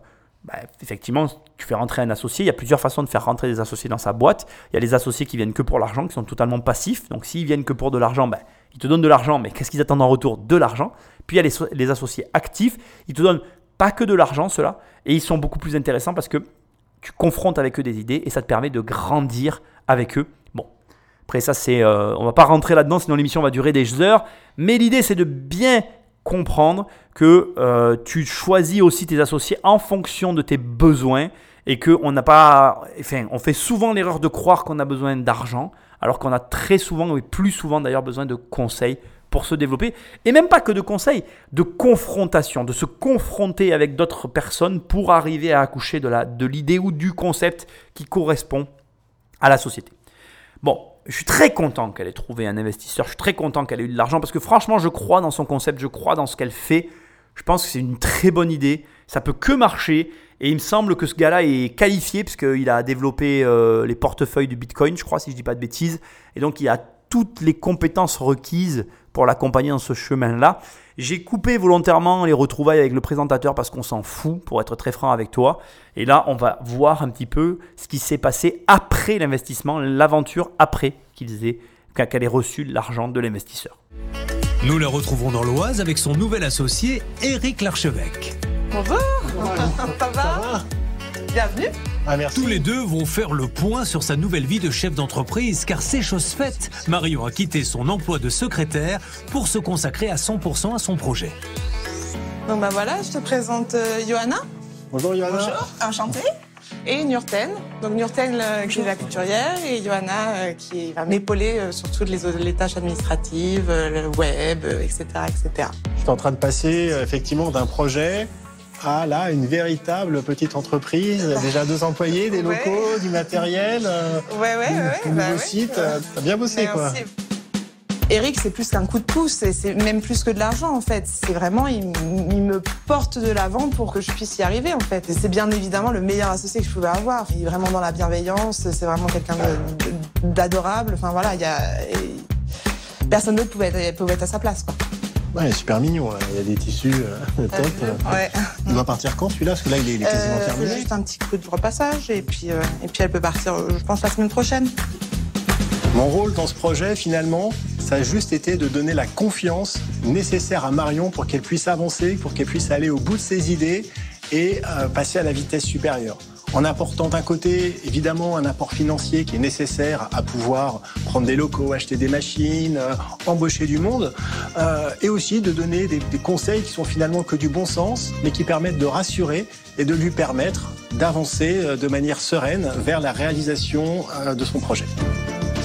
bah, effectivement, tu fais rentrer un associé. Il y a plusieurs façons de faire rentrer des associés dans sa boîte. Il y a les associés qui viennent que pour l'argent, qui sont totalement passifs. Donc, s'ils viennent que pour de l'argent, bah, ils te donnent de l'argent, mais qu'est-ce qu'ils attendent en retour? De l'argent. Puis, il y a les associés actifs. Ils te donnent pas que de l'argent, ceux-là. Et ils sont beaucoup plus intéressants parce que tu confrontes avec eux des idées et ça te permet de grandir avec eux. Bon, après ça, c'est, euh, on va pas rentrer là-dedans, sinon l'émission va durer des heures. Mais l'idée, c'est de bien comprendre que euh, tu choisis aussi tes associés en fonction de tes besoins et que on n'a pas, enfin, on fait souvent l'erreur de croire qu'on a besoin d'argent, alors qu'on a très souvent, et plus souvent d'ailleurs, besoin de conseils pour se développer. Et même pas que de conseils, de confrontation, de se confronter avec d'autres personnes pour arriver à accoucher de, la, de l'idée ou du concept qui correspond à la société. Bon, je suis très content qu'elle ait trouvé un investisseur, je suis très content qu'elle ait eu de l'argent parce que franchement, je crois dans son concept, je crois dans ce qu'elle fait. Je pense que c'est une très bonne idée, ça peut que marcher et il me semble que ce gars-là est qualifié puisqu'il a développé euh, les portefeuilles du Bitcoin, je crois, si je ne dis pas de bêtises. Et donc, il a toutes les compétences requises pour l'accompagner dans ce chemin-là. J'ai coupé volontairement les retrouvailles avec le présentateur parce qu'on s'en fout, pour être très franc avec toi. Et là, on va voir un petit peu ce qui s'est passé après l'investissement, l'aventure après qu'ils aient, qu'elle ait reçu l'argent de l'investisseur. Nous la retrouvons dans l'Oise avec son nouvel associé, Éric Larchevêque. Bonjour, ça va? Bienvenue. Ah, merci. Tous les deux vont faire le point sur sa nouvelle vie de chef d'entreprise, car c'est chose faite. Marion a quitté son emploi de secrétaire pour se consacrer à 100% à son projet. Donc bah voilà, je te présente euh, Johanna. Bonjour Johanna. Bonjour, enchantée. Et Nurten. Donc Nurten euh, qui est la couturière et Johanna euh, qui va m'épauler euh, sur toutes les, les tâches administratives, le web, etc., etc. Je suis en train de passer effectivement d'un projet à là une véritable petite entreprise, déjà deux employés, des Ouais. locaux, du matériel, euh, Ouais, ouais, un bah nouveau ouais. site. T'as bien bossé quoi. Eric, c'est plus qu'un coup de pouce, et c'est même plus que de l'argent en fait. C'est vraiment, il, me porte de l'avant pour que je puisse y arriver en fait. Et c'est bien évidemment le meilleur associé que je pouvais avoir. Il est vraiment dans la bienveillance, c'est vraiment quelqu'un d'adorable. Enfin voilà, il y a personne d'autre pouvait pouvait être à sa place. Quoi. Ouais, il est super mignon. ouais. Il y a des tissus euh, top. Ouais. Il doit partir quand celui-là? Parce que là, il est, il est quasiment Euh, terminé. juste un petit coup de repassage et puis euh, et puis elle peut partir, euh, je pense la semaine prochaine. Mon rôle dans ce projet, finalement, ça a juste été de donner la confiance nécessaire à Marion pour qu'elle puisse avancer, pour qu'elle puisse aller au bout de ses idées et euh, passer à la vitesse supérieure. En apportant d'un côté, évidemment, un apport financier qui est nécessaire à pouvoir prendre des locaux, acheter des machines, euh, embaucher du monde, euh, et aussi de donner des, des conseils qui sont finalement que du bon sens, mais qui permettent de rassurer et de lui permettre d'avancer euh, de manière sereine vers la réalisation de son projet.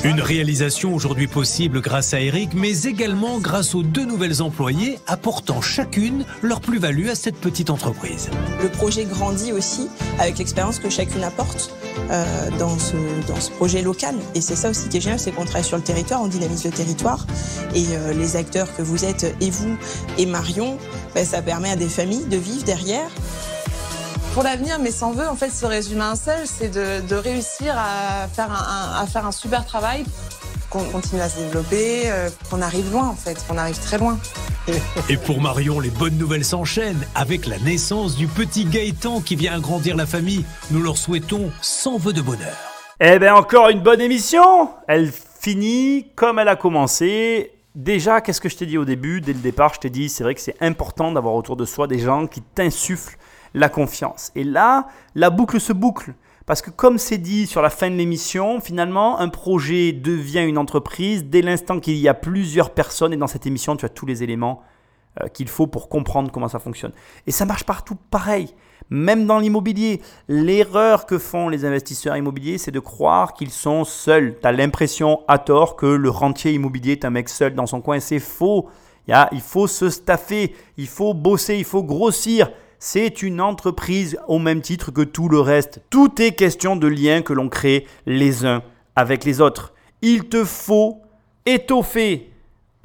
Une réalisation aujourd'hui possible grâce à Eric, mais également grâce aux deux nouvelles employées apportant chacune leur plus-value à cette petite entreprise. Le projet grandit aussi avec l'expérience que chacune apporte euh, dans, ce, projet local. Et c'est ça aussi qui est génial, c'est qu'on travaille sur le territoire, on dynamise le territoire. Et euh, les acteurs que vous êtes, et vous, et Marion, ben, ça permet à des familles de vivre derrière. Pour l'avenir, mais sans vœu, en fait, se résume à un seul, c'est de, de réussir à faire un, un- à faire un super travail, qu'on continue à se développer, euh, qu'on arrive loin, en fait, qu'on arrive très loin. Et pour Marion, les bonnes nouvelles s'enchaînent avec la naissance du petit Gaëtan qui vient agrandir la famille. Nous leur souhaitons 100 vœux de bonheur. Eh bien, encore une bonne émission. Elle finit comme elle a commencé. Déjà, qu'est-ce que je t'ai dit au début? Dès le départ, je t'ai dit, c'est vrai que c'est important d'avoir autour de soi des gens qui t'insufflent la confiance. Et là, la boucle se boucle. Parce que comme c'est dit sur la fin de l'émission, finalement, un projet devient une entreprise dès l'instant qu'il y a plusieurs personnes. Et dans cette émission, tu as tous les éléments euh, qu'il faut pour comprendre comment ça fonctionne. Et ça marche partout pareil. Même dans l'immobilier, l'erreur que font les investisseurs immobiliers, c'est de croire qu'ils sont seuls. Tu as l'impression à tort que le rentier immobilier est un mec seul dans son coin. C'est faux. Il faut se staffer, il faut bosser, il faut grossir. C'est une entreprise au même titre que tout le reste. Tout est question de liens que l'on crée les uns avec les autres. Il te faut étoffer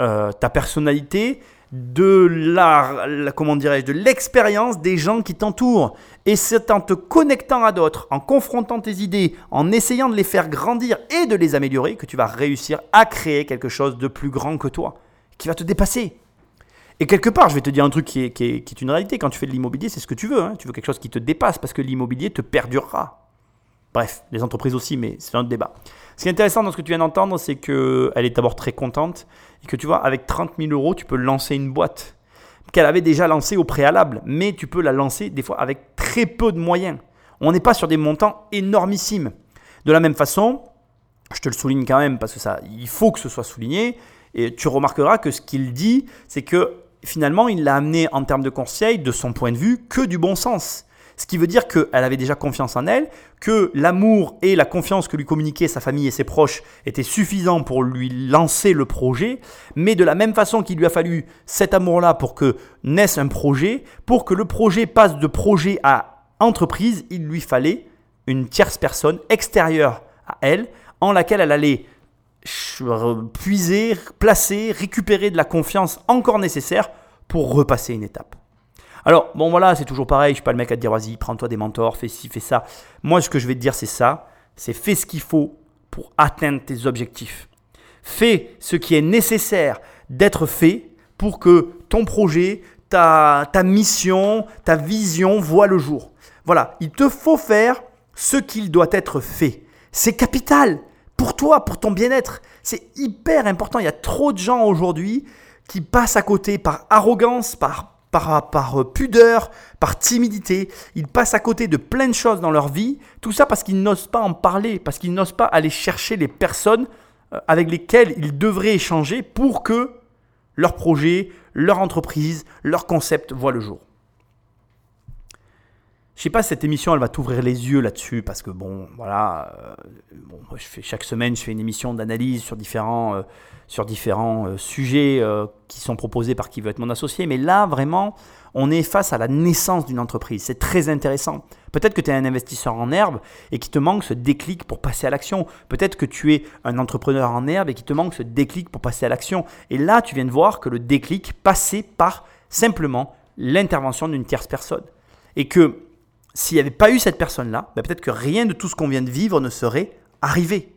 euh, ta personnalité, de la, comment dirais-je, de l'expérience des gens qui t'entourent. Et c'est en te connectant à d'autres, en confrontant tes idées, en essayant de les faire grandir et de les améliorer, que tu vas réussir à créer quelque chose de plus grand que toi, qui va te dépasser. Et quelque part, je vais te dire un truc qui est, une réalité. Quand tu fais de l'immobilier, c'est ce que tu veux. hein. Tu veux quelque chose qui te dépasse parce que l'immobilier te perdurera. Bref, les entreprises aussi, mais c'est un autre débat. Ce qui est intéressant dans ce que tu viens d'entendre, c'est qu'elle est d'abord très contente et que tu vois, avec 30 000 euros, tu peux lancer une boîte qu'elle avait déjà lancée au préalable, mais tu peux la lancer des fois avec très peu de moyens. On n'est pas sur des montants énormissimes. De la même façon, je te le souligne quand même parce que ça, il faut que ce soit souligné. Et tu remarqueras que ce qu'il dit, c'est que finalement, il l'a amené en termes de conseil, de son point de vue, que du bon sens. Ce qui veut dire qu'elle avait déjà confiance en elle, que l'amour et la confiance que lui communiquaient sa famille et ses proches étaient suffisants pour lui lancer le projet, mais de la même façon qu'il lui a fallu cet amour-là pour que naisse un projet, pour que le projet passe de projet à entreprise, il lui fallait une tierce personne extérieure à elle, en laquelle elle allait puiser, placer, récupérer de la confiance encore nécessaire pour repasser une étape. Alors, bon voilà, c'est toujours pareil, je suis pas le mec à te dire vas-y, prends-toi des mentors, fais ci, fais ça. Moi, ce que je vais te dire, c'est ça, c'est fais ce qu'il faut pour atteindre tes objectifs. Fais ce qui est nécessaire d'être fait pour que ton projet, ta, ta mission, ta vision voient le jour. Voilà, il te faut faire ce qu'il doit être fait. C'est capital pour toi, pour ton bien-être. C'est hyper important. Il y a trop de gens aujourd'hui qui passent à côté par arrogance, par par, euh, pudeur, par timidité. Ils passent à côté de plein de choses dans leur vie. Tout ça parce qu'ils n'osent pas en parler, parce qu'ils n'osent pas aller chercher les personnes euh, avec lesquelles ils devraient échanger pour que leur projet, leur entreprise, leur concept voient le jour. Je sais pas si cette émission elle va t'ouvrir les yeux là-dessus parce que bon voilà euh, bon, je fais chaque semaine je fais une émission d'analyse sur différents sur différents euh, sujets euh, qui sont proposés par qui veut être mon associé. Mais là, vraiment, on est face à la naissance d'une entreprise. C'est très intéressant. Peut-être que tu es un investisseur en herbe et qui te manque ce déclic pour passer à l'action. Peut-être que tu es un entrepreneur en herbe et qui te manque ce déclic pour passer à l'action. Et là, tu viens de voir que le déclic passait par simplement l'intervention d'une tierce personne. Et que s'il n'y avait pas eu cette personne-là, ben peut-être que rien de tout ce qu'on vient de vivre ne serait arrivé.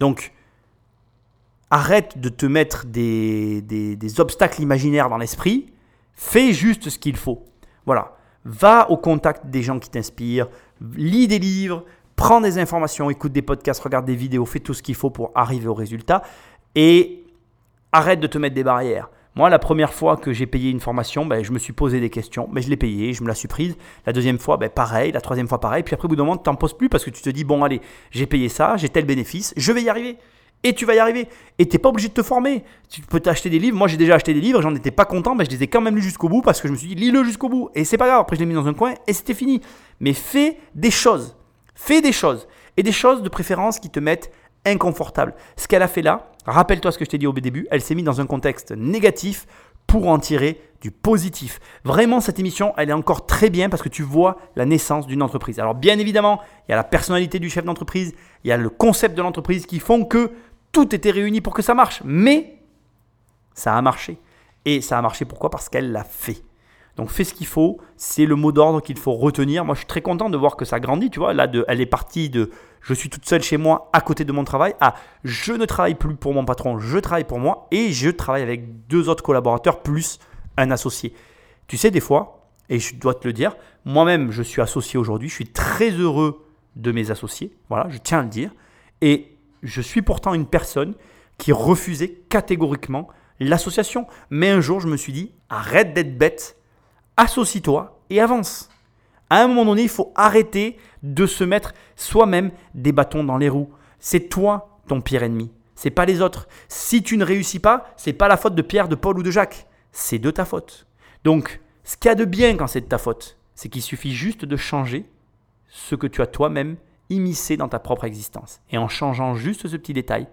Donc, arrête de te mettre des, des, obstacles imaginaires dans l'esprit, fais juste ce qu'il faut. Voilà, va au contact des gens qui t'inspirent, lis des livres, prends des informations, écoute des podcasts, regarde des vidéos, fais tout ce qu'il faut pour arriver au résultat. Et arrête de te mettre des barrières. Moi, la première fois que j'ai payé une formation, ben, je me suis posé des questions, mais je l'ai payé, je me la suis prise. La deuxième fois, ben, pareil. La troisième fois, pareil. Puis après, au bout d'un moment, tu n'en poses plus parce que tu te dis, bon, allez, j'ai payé ça, j'ai tel bénéfice, je vais y arriver. Et tu vas y arriver. Et tu n'es pas obligé de te former. Tu peux t'acheter des livres. Moi, j'ai déjà acheté des livres, j'en étais pas content, mais je les ai quand même lus jusqu'au bout parce que je me suis dit, lis-le jusqu'au bout. Et c'est pas grave. Après, je l'ai mis dans un coin et c'était fini. Mais fais des choses. Fais des choses. Et des choses de préférence qui te mettent inconfortable. Ce qu'elle a fait là, rappelle-toi ce que je t'ai dit au début, elle s'est mise dans un contexte négatif pour en tirer du positif. Vraiment, cette émission, elle est encore très bien parce que tu vois la naissance d'une entreprise. Alors, bien évidemment, il y a la personnalité du chef d'entreprise, il y a le concept de l'entreprise qui font que tout était réuni pour que ça marche. Mais ça a marché. Et ça a marché pourquoi? Parce qu'elle l'a fait. Donc fais ce qu'il faut, c'est le mot d'ordre qu'il faut retenir. Moi je suis très content de voir que ça grandit, tu vois. Là, elle est partie de je suis toute seule chez moi à côté de mon travail à je ne travaille plus pour mon patron, je travaille pour moi et je travaille avec deux autres collaborateurs plus un associé. Tu sais, des fois, et je dois te le dire, moi-même je suis associé aujourd'hui, je suis très heureux de mes associés, voilà, je tiens à le dire. Et je suis pourtant une personne qui refusait catégoriquement l'association. Mais un jour, je me suis dit, arrête d'être bête, associe-toi et avance. À un moment donné, il faut arrêter de se mettre soi-même des bâtons dans les roues. C'est toi ton pire ennemi. C'est pas les autres. Si tu ne réussis pas, c'est pas la faute de Pierre, de Paul ou de Jacques. C'est de ta faute. Donc, ce qu'il y a de bien quand c'est de ta faute, c'est qu'il suffit juste de changer ce que tu as toi-même immiscé dans ta propre existence. Et en changeant juste ce petit détail,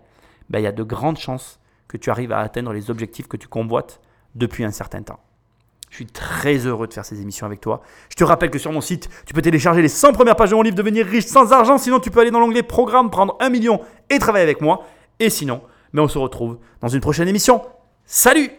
ben, il y a de grandes chances que tu arrives à atteindre les objectifs que tu convoites depuis un certain temps. Je suis très heureux de faire ces émissions avec toi. Je te rappelle que sur mon site, tu peux télécharger les 100 premières pages de mon livre Devenir riche sans argent. Sinon, tu peux aller dans l'onglet Programme, prendre un million et travailler avec moi. Et sinon, mais ben, on se retrouve dans une prochaine émission. Salut